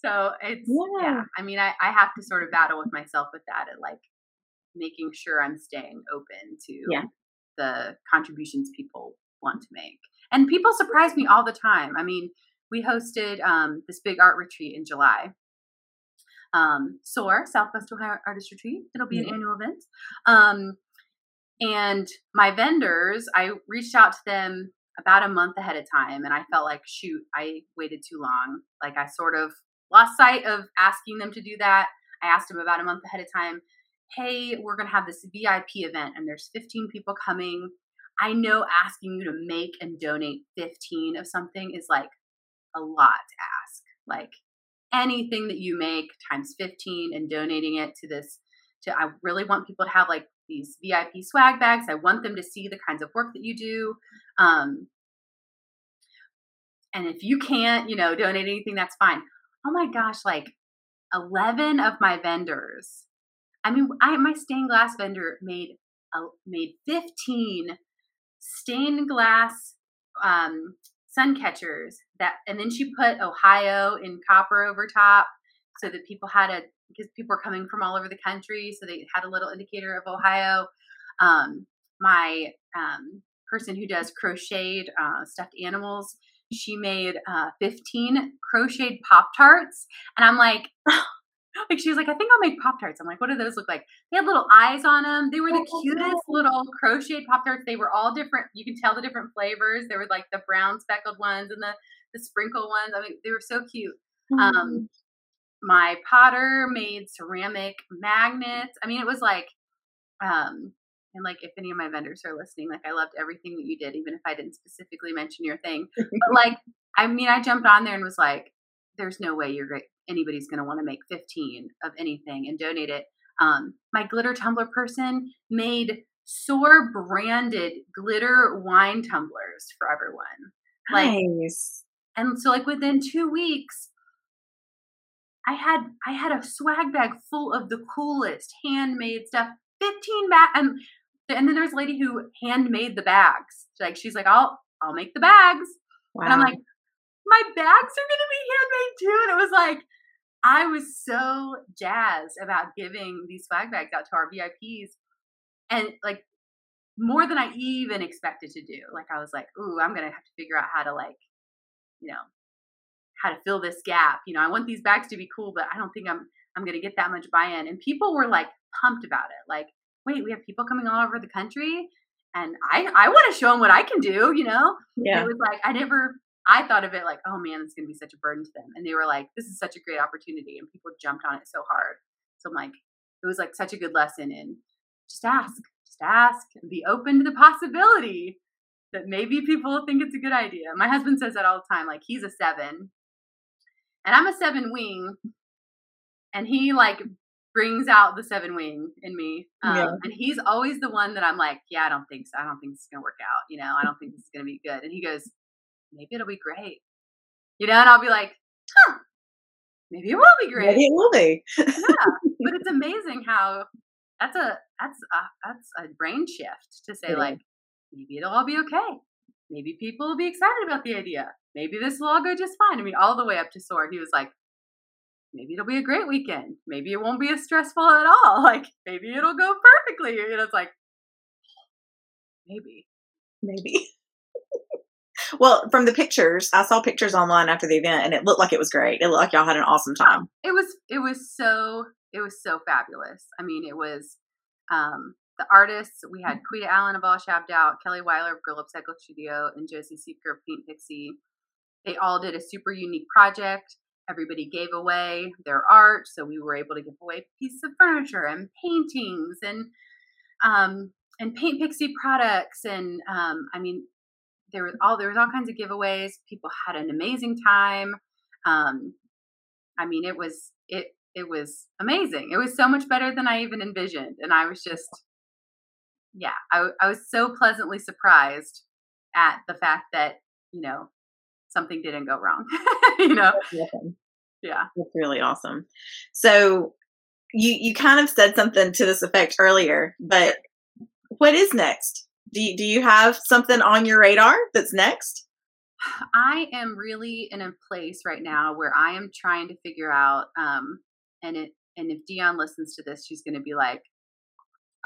S2: So it's, yeah, yeah I mean, I, I have to sort of battle with myself with that and like making sure I'm staying open to yeah. the contributions people want to make. And people surprise me all the time. I mean, we hosted um, this big art retreat in July. Um, SOAR, Southwest Ohio Artist Retreat. It'll be an annual event. Um, and my vendors, I reached out to them about a month ahead of time, and I felt like, shoot, I waited too long. Like I sort of lost sight of asking them to do that. I asked them about a month ahead of time, hey, we're going to have this VIP event, and there's 15 people coming. I know asking you to make and donate 15 of something is like a lot to ask. Like anything that you make times 15 and donating it to this to I really want people to have like these VIP swag bags. I want them to see the kinds of work that you do. Um and if you can't, you know, donate anything that's fine. Oh my gosh, like 11 of my vendors. I mean, I my stained glass vendor made a, made 15 stained glass um sun catchers that and then she put ohio in copper over top so that people had a because people were coming from all over the country so they had a little indicator of ohio. Um, my um, person who does crocheted uh, stuffed animals she made uh, 15 crocheted pop tarts and i'm like like she was like, I think I'll make Pop Tarts. I'm like, what do those look like? They had little eyes on them. They were the oh, cutest little crocheted Pop Tarts. They were all different. You can tell the different flavors. There were like the brown speckled ones and the the sprinkle ones. I mean, they were so cute. Mm-hmm. Um, my potter made ceramic magnets. I mean, it was like, um, and like if any of my vendors are listening, like I loved everything that you did, even if I didn't specifically mention your thing. but like, I mean, I jumped on there and was like, there's no way you're anybody's going to want to make 15 of anything and donate it. Um, my glitter tumbler person made SOAR branded glitter wine tumblers for everyone. Like, nice. And so, like within two weeks, I had I had a swag bag full of the coolest handmade stuff. 15 bag and and then there's a lady who handmade the bags. Like she's like, I'll I'll make the bags. Wow. And I'm like, my bags are gonna be handmade too. And it was like, I was so jazzed about giving these swag bags out to our VIPs and like more than I even expected to do. Like I was like, ooh, I'm gonna have to figure out how to like, you know, how to fill this gap. You know, I want these bags to be cool, but I don't think I'm I'm gonna get that much buy-in. And people were like pumped about it. Like, wait, we have people coming all over the country, and I I want to show them what I can do. You know, yeah. It was like I never I thought of it like, oh man, it's going to be such a burden to them. And they were like, this is such a great opportunity. And people jumped on it so hard. So I'm like, it was like such a good lesson in just ask, just ask and be open to the possibility that maybe people think it's a good idea. My husband says that all the time. Like he's a seven and I'm a seven wing. And he like brings out the seven wing in me. Um, yeah. And he's always the one that I'm like, yeah, I don't think so. I don't think this is going to work out. You know, I don't think this is going to be good. And he goes, maybe it'll be great. You know, and I'll be like, huh, maybe it will be great.
S3: Maybe it will be.
S2: yeah, but it's amazing how that's a that's a that's a brain shift to say yeah. like maybe it'll all be okay. Maybe people will be excited about the idea. Maybe this will all go just fine. I mean, all the way up to SOAR, he was like, maybe it'll be a great weekend. Maybe it won't be as stressful at all. Like maybe it'll go perfectly. You know, it's like maybe,
S3: maybe. Well, from the pictures, I saw pictures online after the event, and it looked like it was great. It looked like y'all had an awesome time.
S2: It was. It was so. It was so fabulous. I mean, it was. Um, the artists we had Quita Allen of All Shabbed Out, Kelly Weiler of Girl Upcycle Studio, and Josie Seeker of Paint Pixie. They all did a super unique project. Everybody gave away their art, so we were able to give away pieces of furniture and paintings and um, and Paint Pixie products. And um, I mean, there was all there was all kinds of giveaways. People had an amazing time. Um, I mean, it was it it was amazing. It was so much better than I even envisioned, and I was just yeah, I, I was so pleasantly surprised at the fact that you know something didn't go wrong. you know? Yeah.
S3: it's really awesome. So you you kind of said something to this effect earlier, but what is next? Do you, do you have something on your radar that's next?
S2: I am really in a place right now where I am trying to figure out, um, and it and if Dion listens to this, she's going to be like,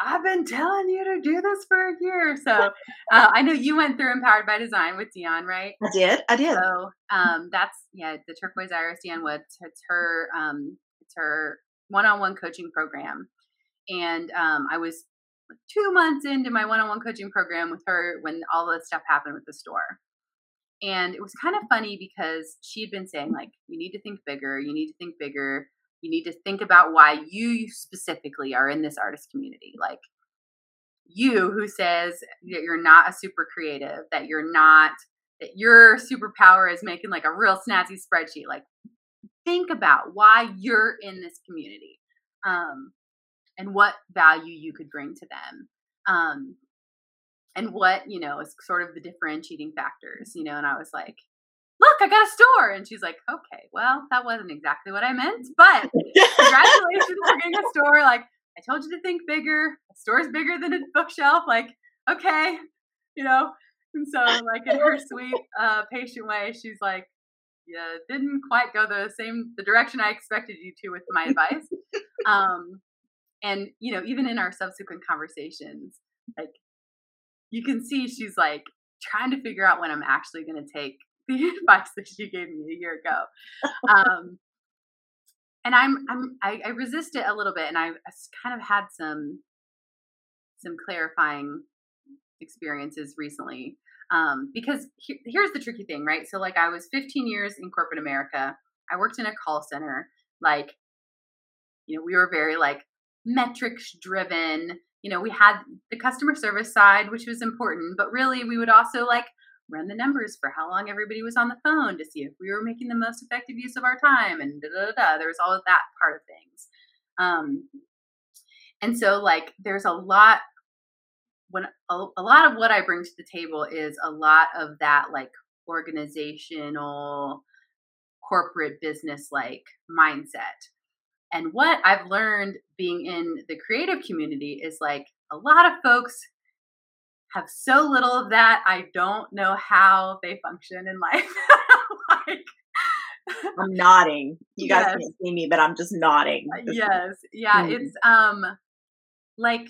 S2: I've been telling you to do this for a year. So uh, I know you went through Empowered by Design with Dion, right?
S3: I did. I did.
S2: So um, that's yeah, the Turquoise Iris Dion Woods. It's her. Um, it's her one-on-one coaching program, and um, I was two months into my one-on-one coaching program with her when all this stuff happened with the store. And it was kind of funny because she had been saying like, you need to think bigger. You need to think bigger you need to think about why you specifically are in this artist community like you who says that you're not a super creative that you're not that your superpower is making like a real snazzy spreadsheet like think about why you're in this community um, and what value you could bring to them um, and what you know is sort of the differentiating factors you know and i was like look, I got a store. And she's like, okay, well, that wasn't exactly what I meant, but congratulations for getting a store. Like, I told you to think bigger. A store's bigger than a bookshelf. Like, okay, you know? And so, like, in her sweet, uh, patient way, she's like, yeah, didn't quite go the same, the direction I expected you to with my advice. Um, and, you know, even in our subsequent conversations, like, you can see she's like trying to figure out when I'm actually going to take the advice that she gave me a year ago. Um, and I'm I'm I, I, resist it a little bit, and I kind of had some some clarifying experiences recently. Um, because he, here's the tricky thing, right? So like I was 15 years in corporate America. I worked in a call center. Like, you know, we were very like metrics driven. You know, we had the customer service side, which was important, but really we would also like run the numbers for how long everybody was on the phone to see if we were making the most effective use of our time and da da da. da. There was all of that part of things. Um, and so like there's a lot when a, a lot of what I bring to the table is a lot of that like organizational corporate business like mindset. And what I've learned being in the creative community is like a lot of folks have so little of that. I don't know how they function in life. like,
S3: I'm nodding. You guys can't see me, but I'm just nodding.
S2: Uh, yes. Yeah. Mm. It's um like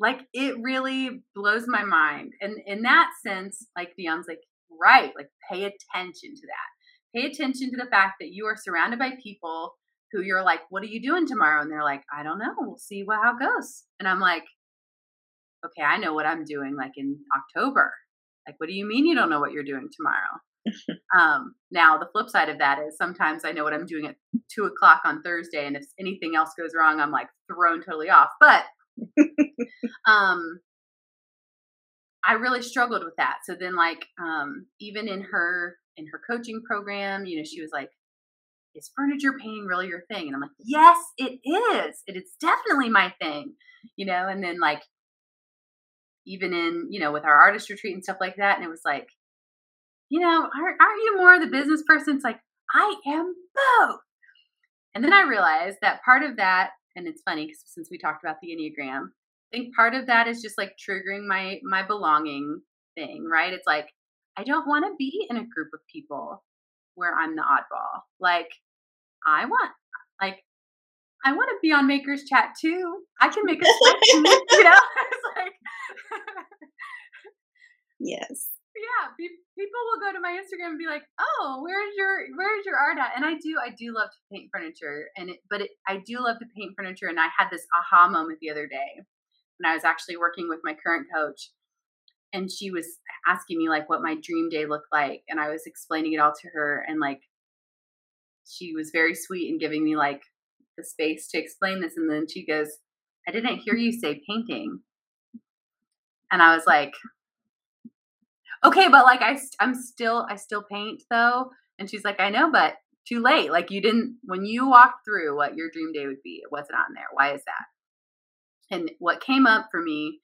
S2: like it really blows my mind. And in that sense, like Dion's like, right, like pay attention to that. Pay attention to the fact that you are surrounded by people who you're like, what are you doing tomorrow? And they're like, I don't know. We'll see what, how it goes. And I'm like, okay, I know what I'm doing like in October. Like, what do you mean you don't know what you're doing tomorrow? um, now, the flip side of that is sometimes I know what I'm doing at two o'clock on Thursday, and if anything else goes wrong, I'm like thrown totally off. But um, I really struggled with that. So then, like, um, even in her in her coaching program, you know, she was like, "Is furniture painting really your thing?" And I'm like, "Yes, it is. It is definitely my thing." You know, and then like even in you know with our artist retreat and stuff like that and it was like you know aren't, aren't you more the business person it's like i am both and then i realized that part of that and it's funny because since we talked about the enneagram i think part of that is just like triggering my my belonging thing right it's like i don't want to be in a group of people where i'm the oddball like i want like I want to be on Makers Chat too. I can make a spreadsheet, you know? Like,
S3: yes.
S2: Yeah, people will go to my Instagram and be like, "Oh, where's your where's your art at?" And I do, I do love to paint furniture, and it, but it, I do love to paint furniture. And I had this aha moment the other day when I was actually working with my current coach, and she was asking me like what my dream day looked like, and I was explaining it all to her, and like she was very sweet and giving me like the space to explain this. And then she goes, I didn't hear you say painting. And I was like, okay, but like I, I'm still, I still paint though. And she's like, I know, but too late. Like you didn't, when you walked through what your dream day would be, it wasn't on there. Why is that? And what came up for me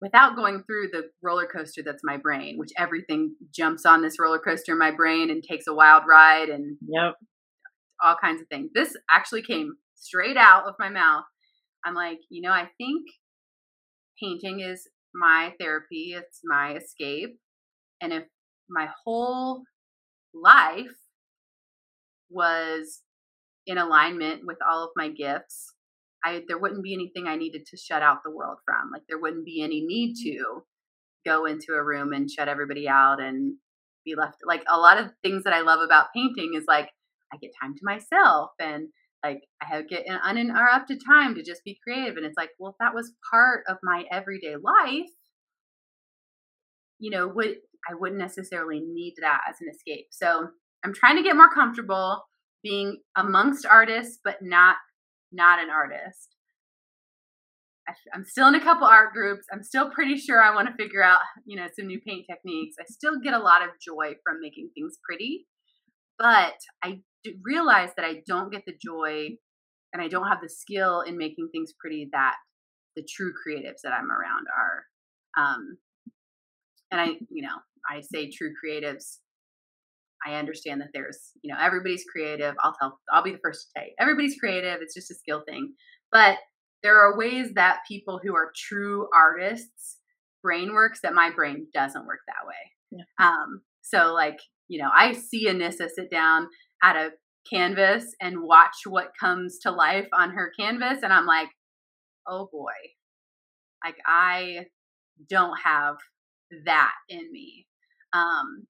S2: without going through the roller coaster that's my brain, which everything jumps on this roller coaster in my brain and takes a wild ride and
S3: yep.
S2: all kinds of things. This actually came straight out of my mouth. I'm like, you know, I think painting is my therapy, it's my escape. And if my whole life was in alignment with all of my gifts, I there wouldn't be anything I needed to shut out the world from. Like there wouldn't be any need mm-hmm. to go into a room and shut everybody out and be left like a lot of things that I love about painting is like I get time to myself and like I have get an uninterrupted time to just be creative and it's like well if that was part of my everyday life you know would I wouldn't necessarily need that as an escape. So I'm trying to get more comfortable being amongst artists but not not an artist. I, I'm still in a couple art groups. I'm still pretty sure I want to figure out, you know, some new paint techniques. I still get a lot of joy from making things pretty, but I realize that I don't get the joy and I don't have the skill in making things pretty that the true creatives that I'm around are. Um, and I, you know, I say true creatives I understand that there's, you know, everybody's creative. I'll tell, I'll be the first to say everybody's creative. It's just a skill thing. But there are ways that people who are true artists brain works that my brain doesn't work that way. Yeah. Um, so like, you know, I see Anissa sit down at a canvas and watch what comes to life on her canvas. And I'm like, oh boy, like I don't have that in me. Um,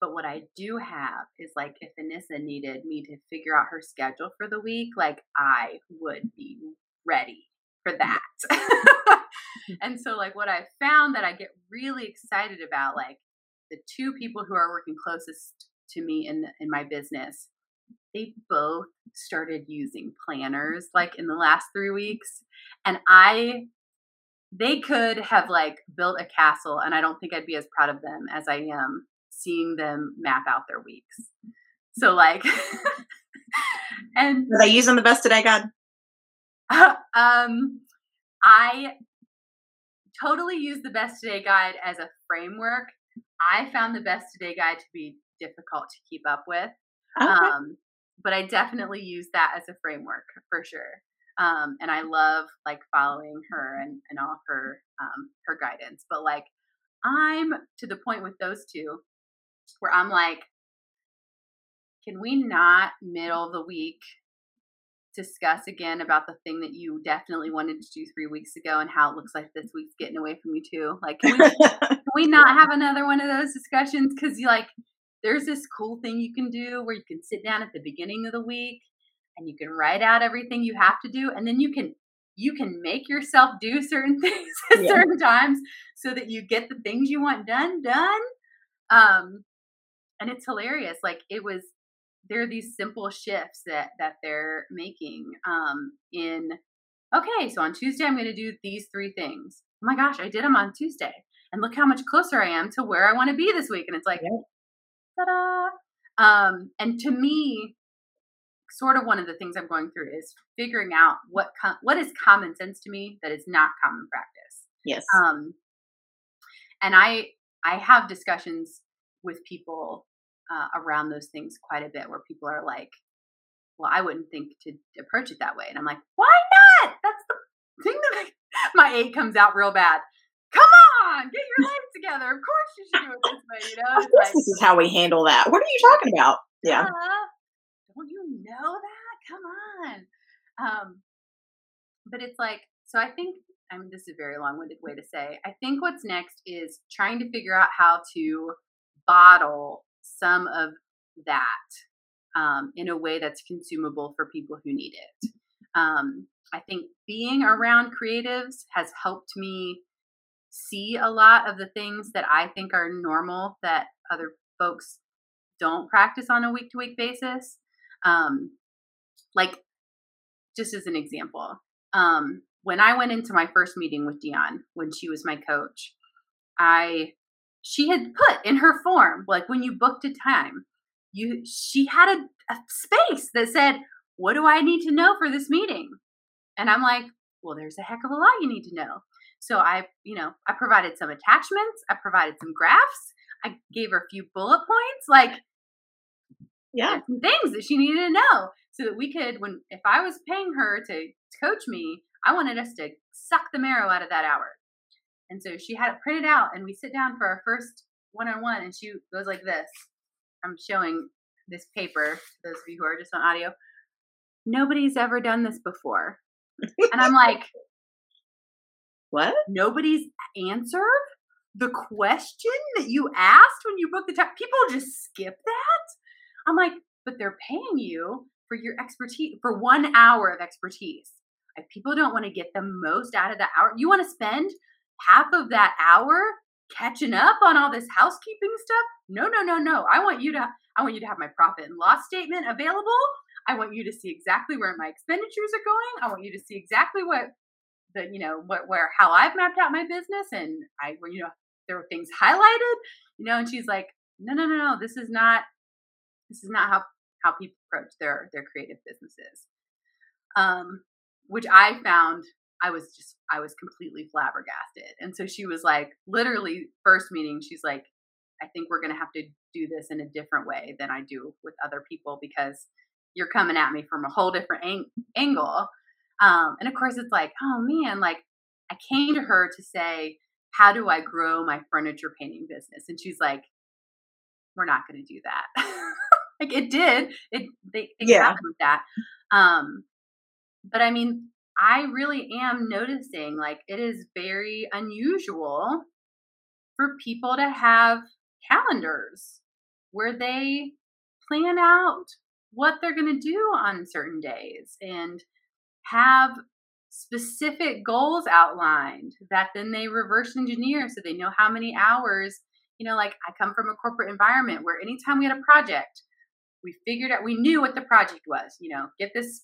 S2: but what I do have is like if Anissa needed me to figure out her schedule for the week, like I would be ready for that. and so like what I found that I get really excited about, like the two people who are working closest to me in in my business, they both started using planners like in the last three weeks. And I they could have like built a castle and I don't think I'd be as proud of them as I am seeing them map out their weeks. So like, and
S3: are they using the best today guide?
S2: um, I totally use the best today guide as a framework. I found the best today guide to be difficult to keep up with. Okay. Um, but I definitely use that as a framework for sure. Um, and I love like following her and, and all her um, her guidance. But like I'm to the point with those two where I'm like, can we not middle of the week discuss again about the thing that you definitely wanted to do three weeks ago and how it looks like this week's getting away from you too? Like, can we, can we not have another one of those discussions? Because you like, there's this cool thing you can do where you can sit down at the beginning of the week and you can write out everything you have to do, and then you can you can make yourself do certain things at yeah. certain times so that you get the things you want done done. Um, and it's hilarious like it was there are these simple shifts that that they're making um in okay so on tuesday i'm going to do these three things. Oh my gosh i did them on tuesday and look how much closer i am to where i want to be this week. And it's like yeah. ta-da! Um and to me sort of one of the things i'm going through is figuring out what com- what is common sense to me that is not common practice.
S3: Yes.
S2: Um and i i have discussions with people uh, around those things quite a bit where people are like, well, I wouldn't think to approach it that way. And I'm like, why not? That's the thing that I, my eight comes out real bad. Come on, get your life together. Of course you should do it this way, you know?
S3: Of course like, this is how we handle that. What are you talking about? Yeah.
S2: Uh, don't you know that? Come on. Um, but it's like, so I think I mean, this is a very long-winded way to say. I think what's next is trying to figure out how to bottle some of that um, in a way that's consumable for people who need it. Um, I think being around creatives has helped me see a lot of the things that I think are normal that other folks don't practice on a week to week basis. Um, like, just as an example, um, when I went into my first meeting with Dion, when she was my coach, I she had put in her form, like when you booked a time, you she had a, a space that said, "What do I need to know for this meeting?" And I'm like, well, there's a heck of a lot you need to know. So I, you know, I provided some attachments, I provided some graphs, I gave her a few bullet points, like
S3: yeah, uh, some
S2: things that she needed to know so that we could when if I was paying her to coach me, I wanted us to suck the marrow out of that hour. And so she had it printed out and we sit down for our first one on one and she goes like this. I'm showing this paper, those of you who are just on audio. Nobody's ever done this before. and I'm like,
S3: what?
S2: Nobody's answered the question that you asked when you booked the time. People just skip that. I'm like, but they're paying you for your expertise for one hour of expertise. If people don't want to get the most out of that hour, you want to spend half of that hour catching up on all this housekeeping stuff. No, no, no, no. I want you to I want you to have my profit and loss statement available. I want you to see exactly where my expenditures are going. I want you to see exactly what the you know what where how I've mapped out my business and I you know there were things highlighted, you know, and she's like, no, no, no, no, this is not this is not how how people approach their their creative businesses. Um, which I found I was just I was completely flabbergasted. And so she was like, literally first meeting, she's like, I think we're gonna have to do this in a different way than I do with other people because you're coming at me from a whole different ang- angle. Um, and of course, it's like, oh man, like I came to her to say, how do I grow my furniture painting business? And she's like, we're not going to do that. like it did. It they, they
S3: yeah.
S2: with that. Um, but I mean, I really am noticing like it is very unusual for people to have calendars where they plan out what they're going to do on certain days and have specific goals outlined that then they reverse engineer so they know how many hours you know like i come from a corporate environment where anytime we had a project we figured out we knew what the project was you know get this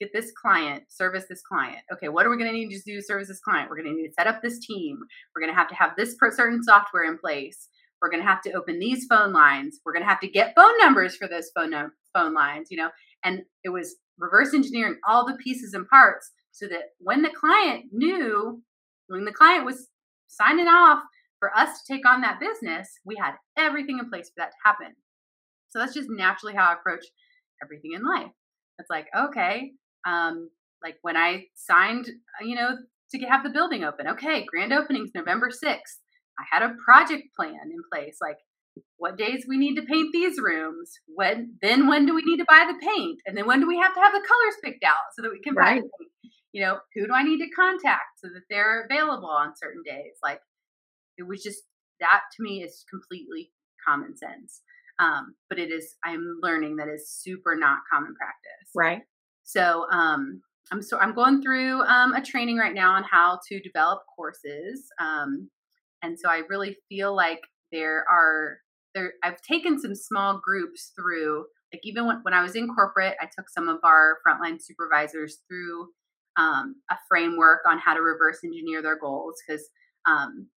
S2: get this client service this client. Okay what are we going to need to do to service this client? We're going to need to set up this team. We're going to have to have this certain software in place. We're going to have to open these phone lines. We're going to have to get phone numbers for those phone no- phone lines you know? And it was reverse engineering all the pieces and parts so that when the client knew, when the client was signing off for us to take on that business, we had everything in place for that to happen. So that's just naturally how I approach everything in life. It's like, okay, um, like when I signed, you know, to have the building open, okay, grand opening's November 6th. I had a project plan in place. Like, what days we need to paint these rooms when then when do we need to buy the paint and then when do we have to have the colors picked out so that we can right. buy you know who do i need to contact so that they're available on certain days like it was just that to me is completely common sense um, but it is i'm learning that is super not common practice
S3: right
S2: so um, i'm so i'm going through um, a training right now on how to develop courses um, and so i really feel like there are there I've taken some small groups through like even when, when I was in corporate, I took some of our frontline supervisors through um, a framework on how to reverse engineer their goals because um,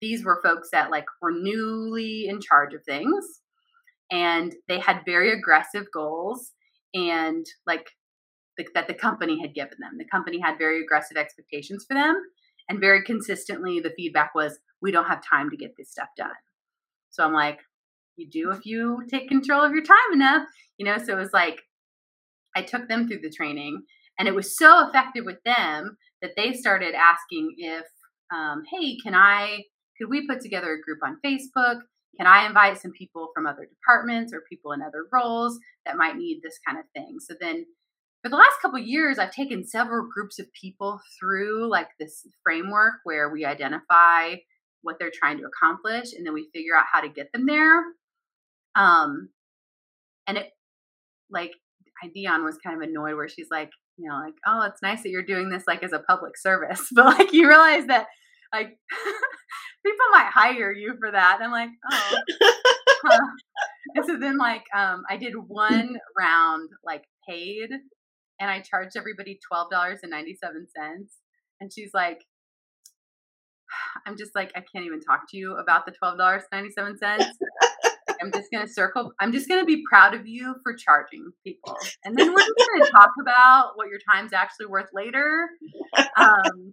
S2: these were folks that like were newly in charge of things and they had very aggressive goals and like the, that the company had given them. The company had very aggressive expectations for them and very consistently the feedback was we don't have time to get this stuff done. So I'm like, you do if you take control of your time enough, you know? So it was like, I took them through the training and it was so effective with them that they started asking if, um, hey, can I, could we put together a group on Facebook? Can I invite some people from other departments or people in other roles that might need this kind of thing? So then for the last couple years, I've taken several groups of people through like this framework where we identify what they're trying to accomplish and then we figure out how to get them there. Um and it like dion was kind of annoyed where she's like you know like oh it's nice that you're doing this like as a public service. But like you realize that like people might hire you for that and i'm like oh. And so then like um i did one round like paid and i charged everybody $12.97 and she's like I'm just like, I can't even talk to you about the $12.97. I'm just gonna circle. I'm just gonna be proud of you for charging people, and then we're just gonna talk about what your time's actually worth later. Um,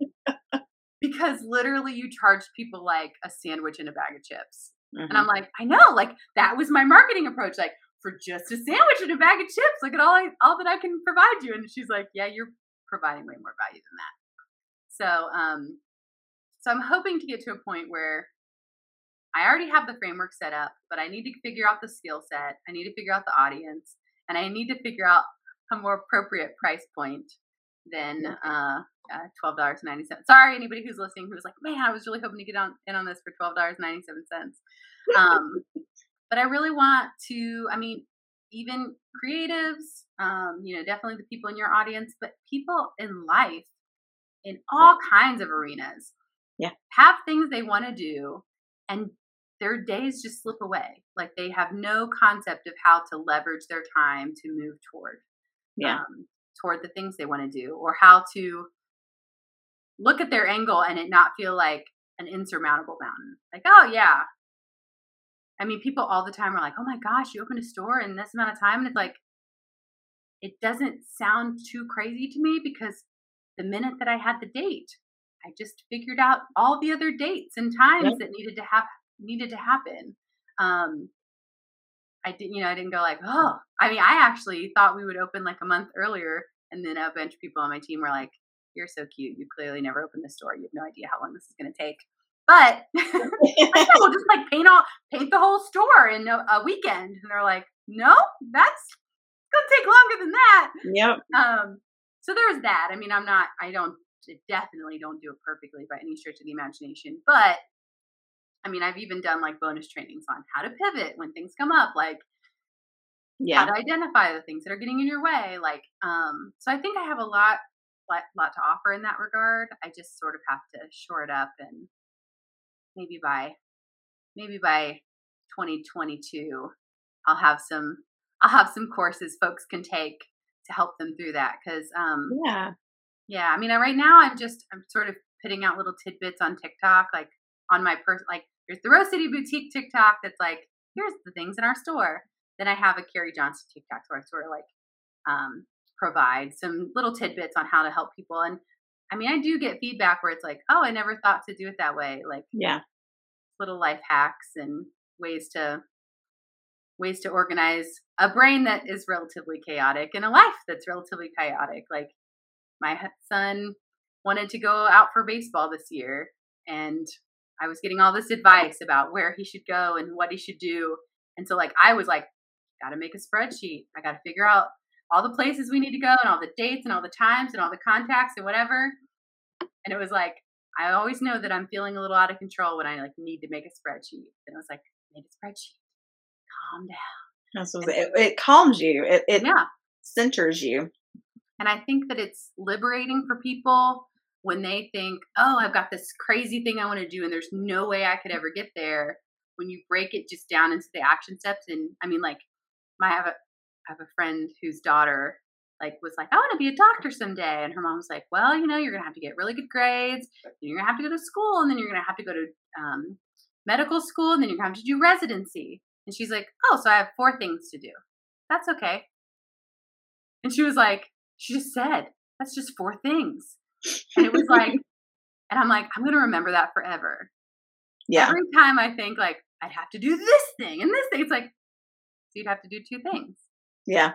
S2: because literally, you charged people like a sandwich and a bag of chips, mm-hmm. and I'm like, I know, like that was my marketing approach, like for just a sandwich and a bag of chips. Look at all I, all that I can provide you, and she's like, Yeah, you're providing way more value than that. So, um, so I'm hoping to get to a point where I already have the framework set up, but I need to figure out the skill set. I need to figure out the audience, and I need to figure out a more appropriate price point than uh, uh, twelve dollars ninety seven. Sorry, anybody who's listening who's like, man, I was really hoping to get on in on this for twelve dollars ninety seven cents. Um, but I really want to. I mean, even creatives, um, you know, definitely the people in your audience, but people in life in all yeah. kinds of arenas.
S3: Yeah,
S2: have things they want to do and their days just slip away. Like they have no concept of how to leverage their time to move toward,
S3: yeah, um,
S2: toward the things they want to do, or how to look at their angle and it not feel like an insurmountable mountain. Like, oh yeah. I mean, people all the time are like, "Oh my gosh, you opened a store in this amount of time," and it's like, it doesn't sound too crazy to me because the minute that I had the date, I just figured out all the other dates and times yep. that needed to have needed to happen. Um, I didn't, you know, I didn't go like, oh, I mean, I actually thought we would open like a month earlier. And then a bunch of people on my team were like, you're so cute. You clearly never opened the store. You have no idea how long this is going to take. But we'll just like paint all, paint the whole store in a, a weekend. And they're like, no, that's to take longer than that.
S3: Yep.
S2: Um, so there's that. I mean, I'm not, I don't, definitely don't do it perfectly by any stretch of the imagination, but I mean, I've even done like bonus trainings on how to pivot when things come up, like
S3: yeah.
S2: how to identify the things that are getting in your way. Like, um, so I think I have a lot, lot, lot to offer in that regard. I just sort of have to shore it up and maybe by, maybe by 2022, I'll have some, I'll have some courses folks can take to help them through that. Cause, um,
S3: yeah,
S2: yeah. I mean, right now I'm just, I'm sort of putting out little tidbits on TikTok, like on my person, like there's the Rose City Boutique TikTok that's like, here's the things in our store. Then I have a Carrie Johnson TikTok where I sort of like um, provide some little tidbits on how to help people. And I mean, I do get feedback where it's like, oh, I never thought to do it that way. Like,
S3: yeah,
S2: little life hacks and ways to ways to organize a brain that is relatively chaotic and a life that's relatively chaotic. Like my son wanted to go out for baseball this year and I was getting all this advice about where he should go and what he should do. And so like I was like, gotta make a spreadsheet. I gotta figure out all the places we need to go and all the dates and all the times and all the contacts and whatever. And it was like, I always know that I'm feeling a little out of control when I like need to make a spreadsheet. And I was like, make a spreadsheet. Calm down.
S3: That's what it, it calms you. It, it
S2: yeah.
S3: centers you.
S2: And I think that it's liberating for people when they think, oh, I've got this crazy thing I want to do and there's no way I could ever get there, when you break it just down into the action steps, and I mean, like, my, I have a, I have a friend whose daughter like was like, I want to be a doctor someday. And her mom was like, well, you know, you're going to have to get really good grades. You're going to have to go to school and then you're going to have to go to um, medical school and then you're going to have to do residency. And she's like, oh, so I have four things to do. That's okay. And she was like, she just said, that's just four things. And it was like, and I'm like, I'm going to remember that forever.
S3: Yeah.
S2: Every time I think like I'd have to do this thing and this thing, it's like, so you'd have to do two things.
S3: Yeah.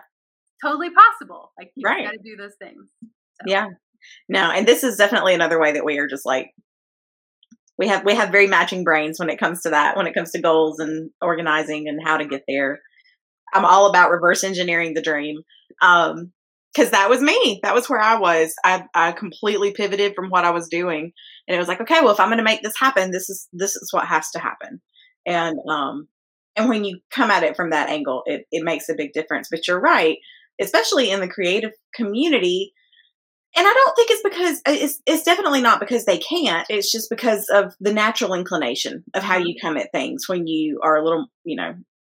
S2: Totally possible. Like you
S3: right.
S2: got to do those things.
S3: So. Yeah. No, and this is definitely another way that we are just like we have we have very matching brains when it comes to that, when it comes to goals and organizing and how to get there. I'm all about reverse engineering the dream. Um, because that was me. That was where I was. I, I completely pivoted from what I was doing, and it was like, okay, well, if I'm going to make this happen, this is this is what has to happen. And um, and when you come at it from that angle, it it makes a big difference. But you're right, especially in the creative community. And I don't think it's because it's it's definitely not because they can't. It's just because of the natural inclination of how you come at things when you are a little, you know,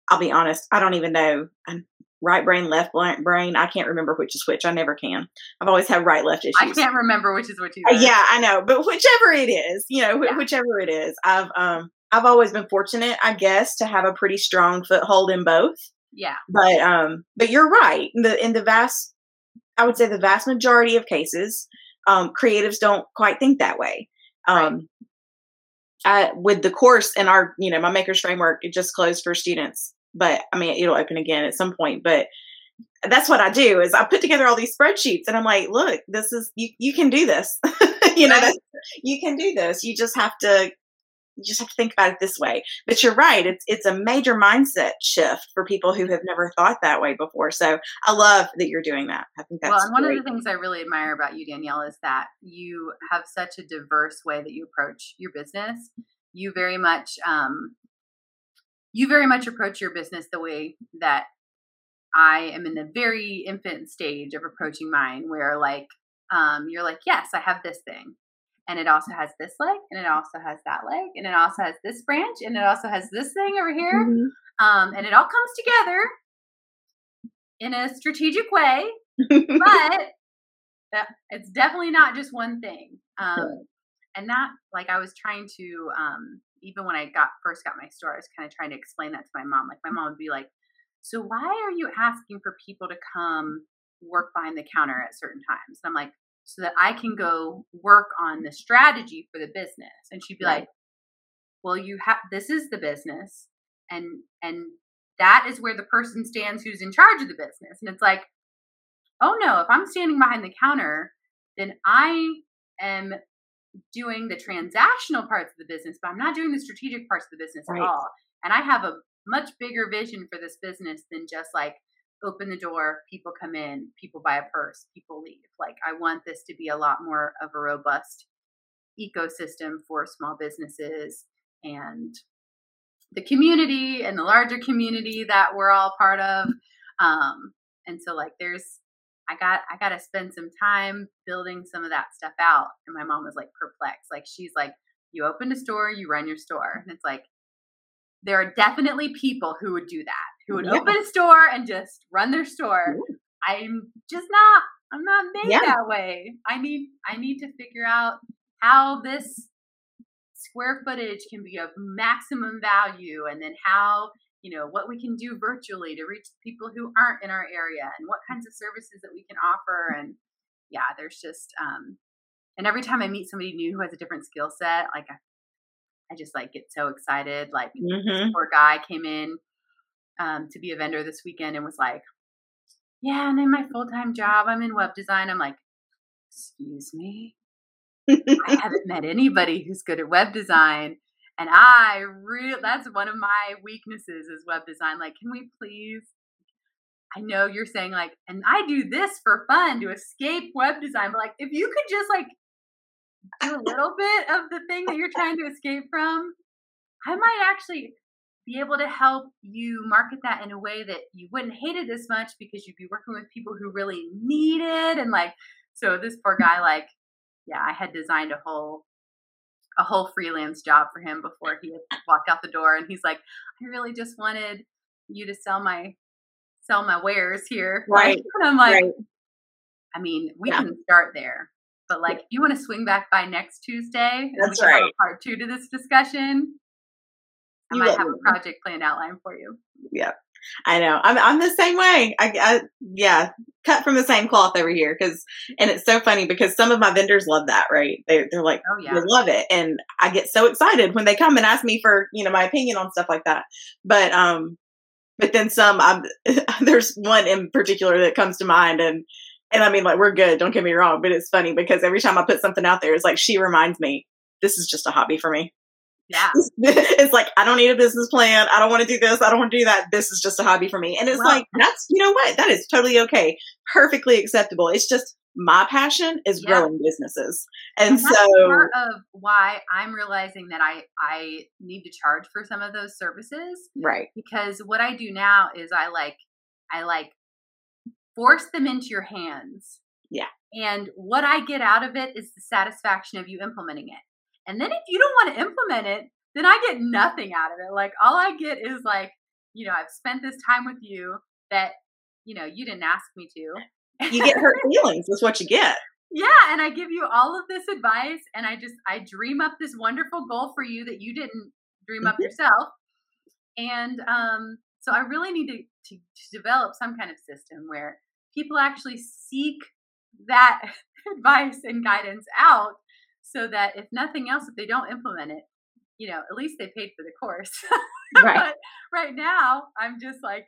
S3: I'll be honest, I don't even know. I'm right brain, left brain. I can't remember which is which. I never can. I've always had right left issues.
S2: I can't remember which is which.
S3: Uh, yeah, I know, but whichever it is, you know, wh- yeah. whichever it is, I've um I've always been fortunate, I guess, to have a pretty strong foothold in both.
S2: Yeah.
S3: But um, but you're right. In the in the vast, I would say the vast majority of cases, um, creatives don't quite think that way. Um, I, with the course and our, you know, my makers framework, it just closed for students, but I mean, it'll open again at some point. But that's what I do is I put together all these spreadsheets and I'm like, look, this is you. You can do this. you know,
S2: Right.
S3: you can do this. You just have to. You just have to think about it this way. But you're right. It's it's a major mindset shift for people who have never thought that way before. So I love that you're doing that. I think that's
S2: well, and one
S3: great.
S2: of the things I really admire about you, Danielle, is that you have such a diverse way that you approach your business. You very much, um, you very much approach your business the way that I am in the very infant stage of approaching mine, where like um, you're like, yes, I have this thing, and it also has this leg, and it also has that leg, and it also has this branch, and it also has this thing over here,
S3: Mhm.
S2: um, and it all comes together in a strategic way but it's definitely not just one thing. Um, and that, like, I was trying to, um, even when I got first got my store, I was kind of trying to explain that to my mom. Like, my mom would be like, "So why are you asking for people to come work behind the counter at certain times?" And I'm like, "So that I can go work on the strategy for the business." And she'd be
S3: Right.
S2: like, "Well, you have this is the business, and and that is where the person stands who's in charge of the business." And it's like oh no, if I'm standing behind the counter, then I am doing the transactional parts of the business, but I'm not doing the strategic parts of the business
S3: Right.
S2: at all. And I have a much bigger vision for this business than just like open the door, people come in, people buy a purse, people leave. Like I want this to be a lot more of a robust ecosystem for small businesses and the community and the larger community that we're all part of. Um, and so like there's I got I got to spend some time building some of that stuff out. And my mom was like perplexed. Like she's like, you open a store, you run your store, and it's like there are definitely people who would do that, who would
S3: Yeah.
S2: open a store and just run their store. I'm just not. I'm not made
S3: Yeah.
S2: that way. I need I need to figure out how this square footage can be of maximum value, and then how you know what we can do virtually to reach people who aren't in our area and what kinds of services that we can offer and yeah there's just um and every time i meet somebody new who has a different skill set like I, I just like get so excited like
S3: Mhm.
S2: this poor guy came in um, to be a vendor this weekend and was like yeah and in my full-time job i'm in web design i'm like excuse me I haven't met anybody who's good at web design. And I real that's one of my weaknesses is web design. Like, can we please? I know you're saying like, and I do this for fun to escape web design, but like if you could just like do a little bit of the thing that you're trying to escape from, I might actually be able to help you market that in a way that you wouldn't hate it as much because you'd be working with people who really need it. And like, so this poor guy, like, yeah, I had designed a whole a whole freelance job for him before he walked out the door and he's like, I really just wanted you to sell my sell my wares here.
S3: Right.
S2: And I'm like,
S3: right.
S2: I mean, we
S3: Yeah.
S2: can start there. But like if you want to swing back by next Tuesday
S3: That's right.
S2: part two to this discussion, I
S3: You
S2: might have a project planned outline for you. Yeah.
S3: I know. I'm I'm the same way. I, I yeah, cut from the same cloth over here because, and it's so funny because some of my vendors love that. Right? They they're like,
S2: Oh yeah.
S3: they love it, and I get so excited when they come and ask me for you know my opinion on stuff like that. But um, but then some. I'm there's one in particular that comes to mind, and and I mean like we're good. Don't get me wrong, but it's funny because every time I put something out there, it's like she reminds me this is just a hobby for me.
S2: Yeah.
S3: it's like I don't need a business plan. I don't want to do this. I don't want to do that. This is just a hobby for me. And it's
S2: Well-
S3: like that's you know what? That is totally okay. Perfectly acceptable. It's just my passion is
S2: Yeah.
S3: growing businesses. And,
S2: And that's
S3: so
S2: part of why I'm realizing that I I need to charge for some of those services
S3: right.
S2: because what I do now is I like I like force them into your hands.
S3: Yeah.
S2: And what I get out of it is the satisfaction of you implementing it. And then if you don't want to implement it, then I get nothing out of it. Like all I get is like, you know, I've spent this time with you that, you know, you didn't ask me to.
S3: You get hurt feelings. That's what you get.
S2: Yeah, and I give you all of this advice and I just I dream up this wonderful goal for you that you didn't dream up
S3: Mhm.
S2: yourself. And um, so I really need to, to, to develop some kind of system where people actually seek that advice and guidance out so that if nothing else, if they don't implement it, you know, at least they paid for the course.
S3: Right.
S2: but right now, I'm just like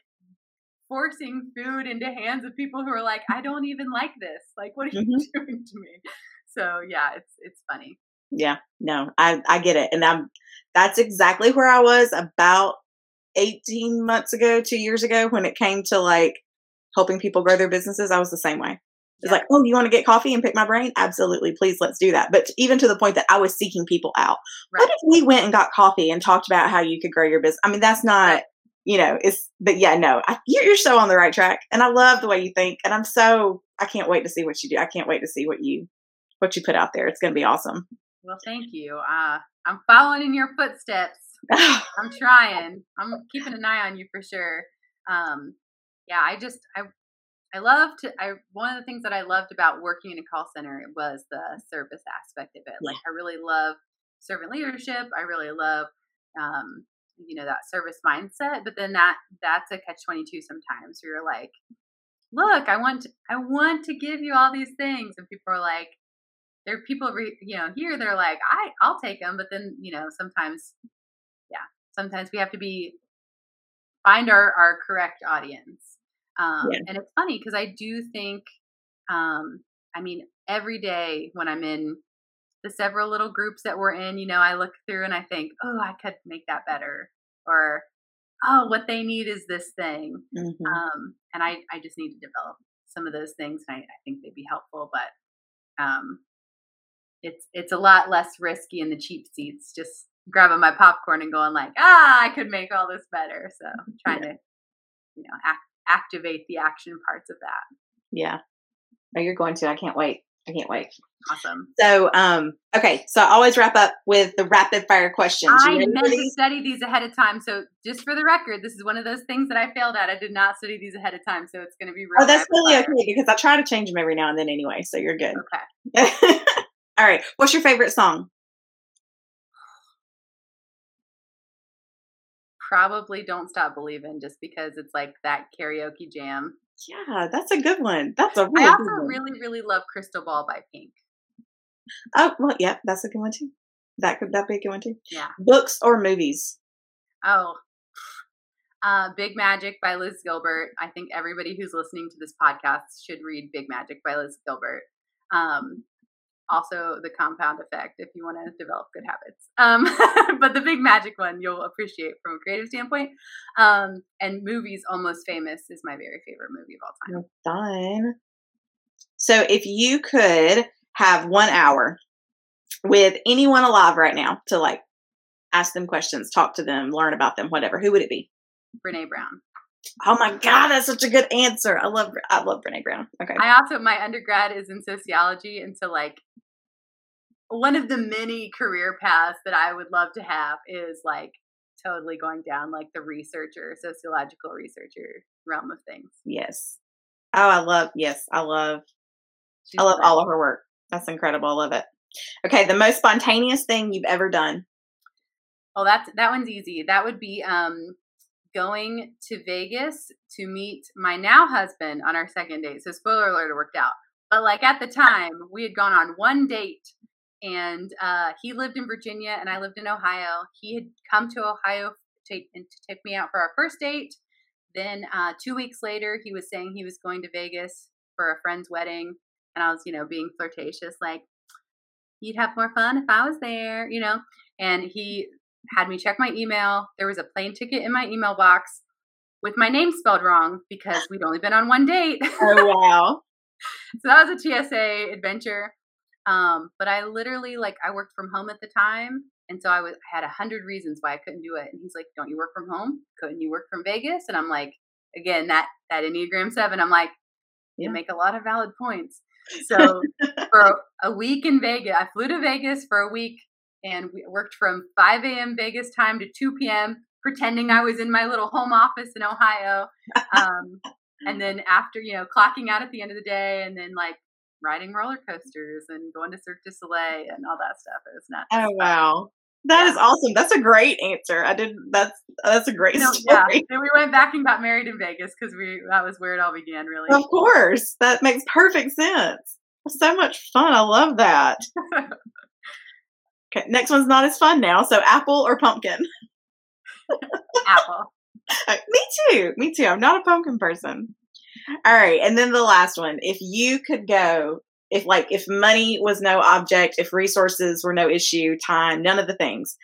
S2: forcing food into hands of people who are like, I don't even like this. Like, what are you mm-hmm. doing to me? So yeah, it's it's funny.
S3: Yeah, no, I I get it, and I'm that's exactly where I was about 18 months ago, two years ago, when it came to like helping people grow their businesses. I was the same way. It's
S2: Yeah.
S3: like, oh, you want to get coffee and pick my brain? Absolutely, please, let's do that. But even to the point that I was seeking people out. What if we went and got coffee and talked about how you could grow your business? I mean, that's not.
S2: Right.
S3: You know, it's but yeah, no, I, you're, you're so on the right track, and I love the way you think, and I'm so I can't wait to see what you do. I can't wait to see what you what you put out there. It's going to be awesome.
S2: Well, thank you. Uh, I'm following in your footsteps. I'm trying. I'm keeping an eye on you for sure. Um, yeah, I just I I loved to. I one of the things that I loved about working in a call center was the service aspect of it. Like I really love servant leadership. I really love um, you know that service mindset. But then that that's a catch twenty two sometimes. Where you're like, look, I want to, I want to give you all these things, and people are like. There are people, re, you know, here they're like, I, I'll take them, but then, you know, sometimes yeah, sometimes we have to be find our our correct audience um
S3: Yeah.
S2: and it's funny because i do think um i mean every day when i'm in the several little groups that we're in you know i look through and i think oh i could make that better or oh what they need is this thing
S3: Mhm.
S2: um and i i just need to develop some of those things and i, I think they'd be helpful but um it's it's a lot less risky in the cheap seats just grabbing my popcorn and going like ah i could make all this better so I'm trying to you know act, activate the action parts of that
S3: Yeah. No, you're going to. I can't wait. I can't wait.
S2: awesome
S3: So, um, okay. So I always wrap up with the rapid fire questions.
S2: I meant to study these ahead of time so just for the record this is one of those things that i failed at i did not study these ahead of time so it's going to be real
S3: Oh, that's totally
S2: fire.
S3: okay because I try to change them every now and then anyway. So you're good.
S2: okay
S3: All right. What's your favorite song?
S2: Probably don't stop believing just because it's like that karaoke jam
S3: Yeah, that's a good one. That's a
S2: i
S3: really
S2: also
S3: good one.
S2: really really love crystal ball by pink
S3: oh, well, yeah, that's a good one too. That could that be a good one too.
S2: yeah
S3: Books or movies?
S2: Oh, uh, Big Magic by Liz Gilbert. I think everybody who's listening to this podcast should read Big Magic by Liz Gilbert. Um, also, The Compound Effect if you want to develop good habits. Um, but the Big Magic one you'll appreciate from a creative standpoint. Um, and movies, Almost Famous is my very favorite movie of all time.
S3: Fine. So, if you could have one hour with anyone alive right now to like ask them questions, talk to them, learn about them, whatever, who would it be?
S2: Brene Brown.
S3: Oh my god, that's such a good answer. I love I love Brene Brown. Okay.
S2: I also my undergrad is in sociology, and so like one of the many career paths that I would love to have is like totally going down like the researcher, sociological researcher realm of things.
S3: Yes. Oh, I love yes, I love
S2: She's
S3: I love
S2: great.
S3: all of her work. That's incredible. I love it. Okay, the most spontaneous thing you've ever done.
S2: Oh, that's that one's easy. That would be um going to Vegas to meet my now husband on our second date. So spoiler alert, it worked out. But like at the time, we had gone on one date and uh, he lived in Virginia and I lived in Ohio. He had come to Ohio to, take me out for our first date. Then uh, two weeks later, he was saying he was going to Vegas for a friend's wedding. And I was, you know, being flirtatious, like, you'd have more fun if I was there, you know? And he had me check my email. There was a plane ticket in my email box with my name spelled wrong because we'd only been on one date.
S3: Oh wow.
S2: so that was a TSA adventure. Um, but I literally like I worked from home at the time, and so I was I had a hundred reasons why I couldn't do it. And he's like, "Don't you work from home? Couldn't you work from Vegas?" And I'm like, again that that Enneagram Seven. I'm like, you
S3: Yeah.
S2: make a lot of valid points. So for a week in Vegas, I flew to Vegas for a week and we worked from 5 a.m. Vegas time to 2 p.m. pretending I was in my little home office in Ohio. Um, and then after, you know, clocking out at the end of the day and then like riding roller coasters and going to Cirque du Soleil and all that stuff. It was nuts.
S3: Oh wow. That is awesome. That's a great answer. I did. That's that's a great
S2: You know,
S3: story.
S2: yeah. Then we went back and got married in Vegas because we that was where it all began. Really.
S3: Of course, that makes perfect sense. So much fun. I love that. Okay, next one's not as fun now. So, apple or pumpkin?
S2: Apple.
S3: Me too. Me too. I'm not a pumpkin person. All right, and then the last one. If you could go, if like if money was no object, if resources were no issue, time, none of the things.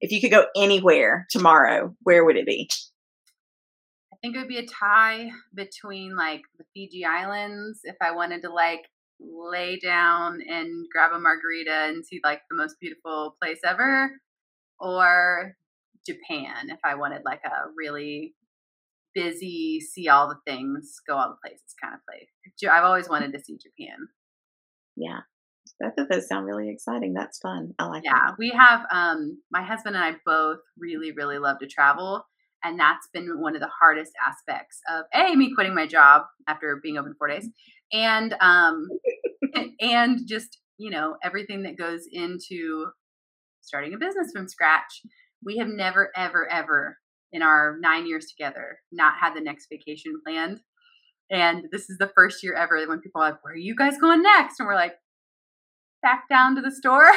S3: If you could go anywhere tomorrow, where would it be?
S2: I think it would be a tie between like the Fiji Islands if I wanted to like lay down and grab a margarita and see like the most beautiful place ever, or Japan if I wanted like a really busy, see all the things, go all the places kind of place. I've always wanted to see Japan.
S3: Yeah, both of those sound really exciting. That's fun. I like
S2: Yeah, we have um my husband and I both really really love to travel and that's been one of the hardest aspects of a me quitting my job after being open 4 days and um and just, you know, everything that goes into starting a business from scratch. We have never ever ever in our 9 years together not had the next vacation planned. And this is the first year ever when people are like, "Where are you guys going next?" and we're like, "Back down to the store."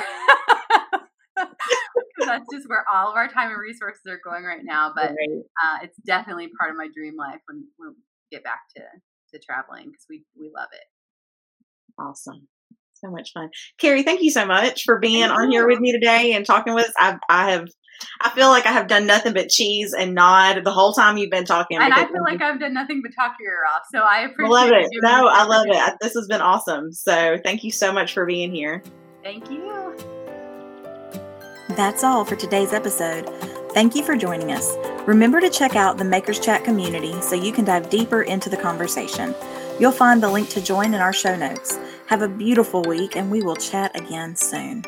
S2: that's just where all of our time and resources are going right now. But
S3: Right.
S2: uh, it's definitely part of my dream life when, we get back to, to traveling because we, we love it.
S3: Awesome. So much fun. Carrie, thank you so much for being
S2: Thank
S3: on here with me today and talking with us. I, I have, I feel like I have done nothing but cheese and nod the whole time you've been talking.
S2: And I feel like I've done nothing but talk your ear off. So I
S3: I
S2: appreciate
S3: love it. No, I love it. This has been awesome. So thank you so much for being here.
S2: Thank you.
S1: That's all for today's episode. Thank you for joining us. Remember to check out the Makers Chat community so you can dive deeper into the conversation. You'll find the link to join in our show notes. Have a beautiful week, and we will chat again soon.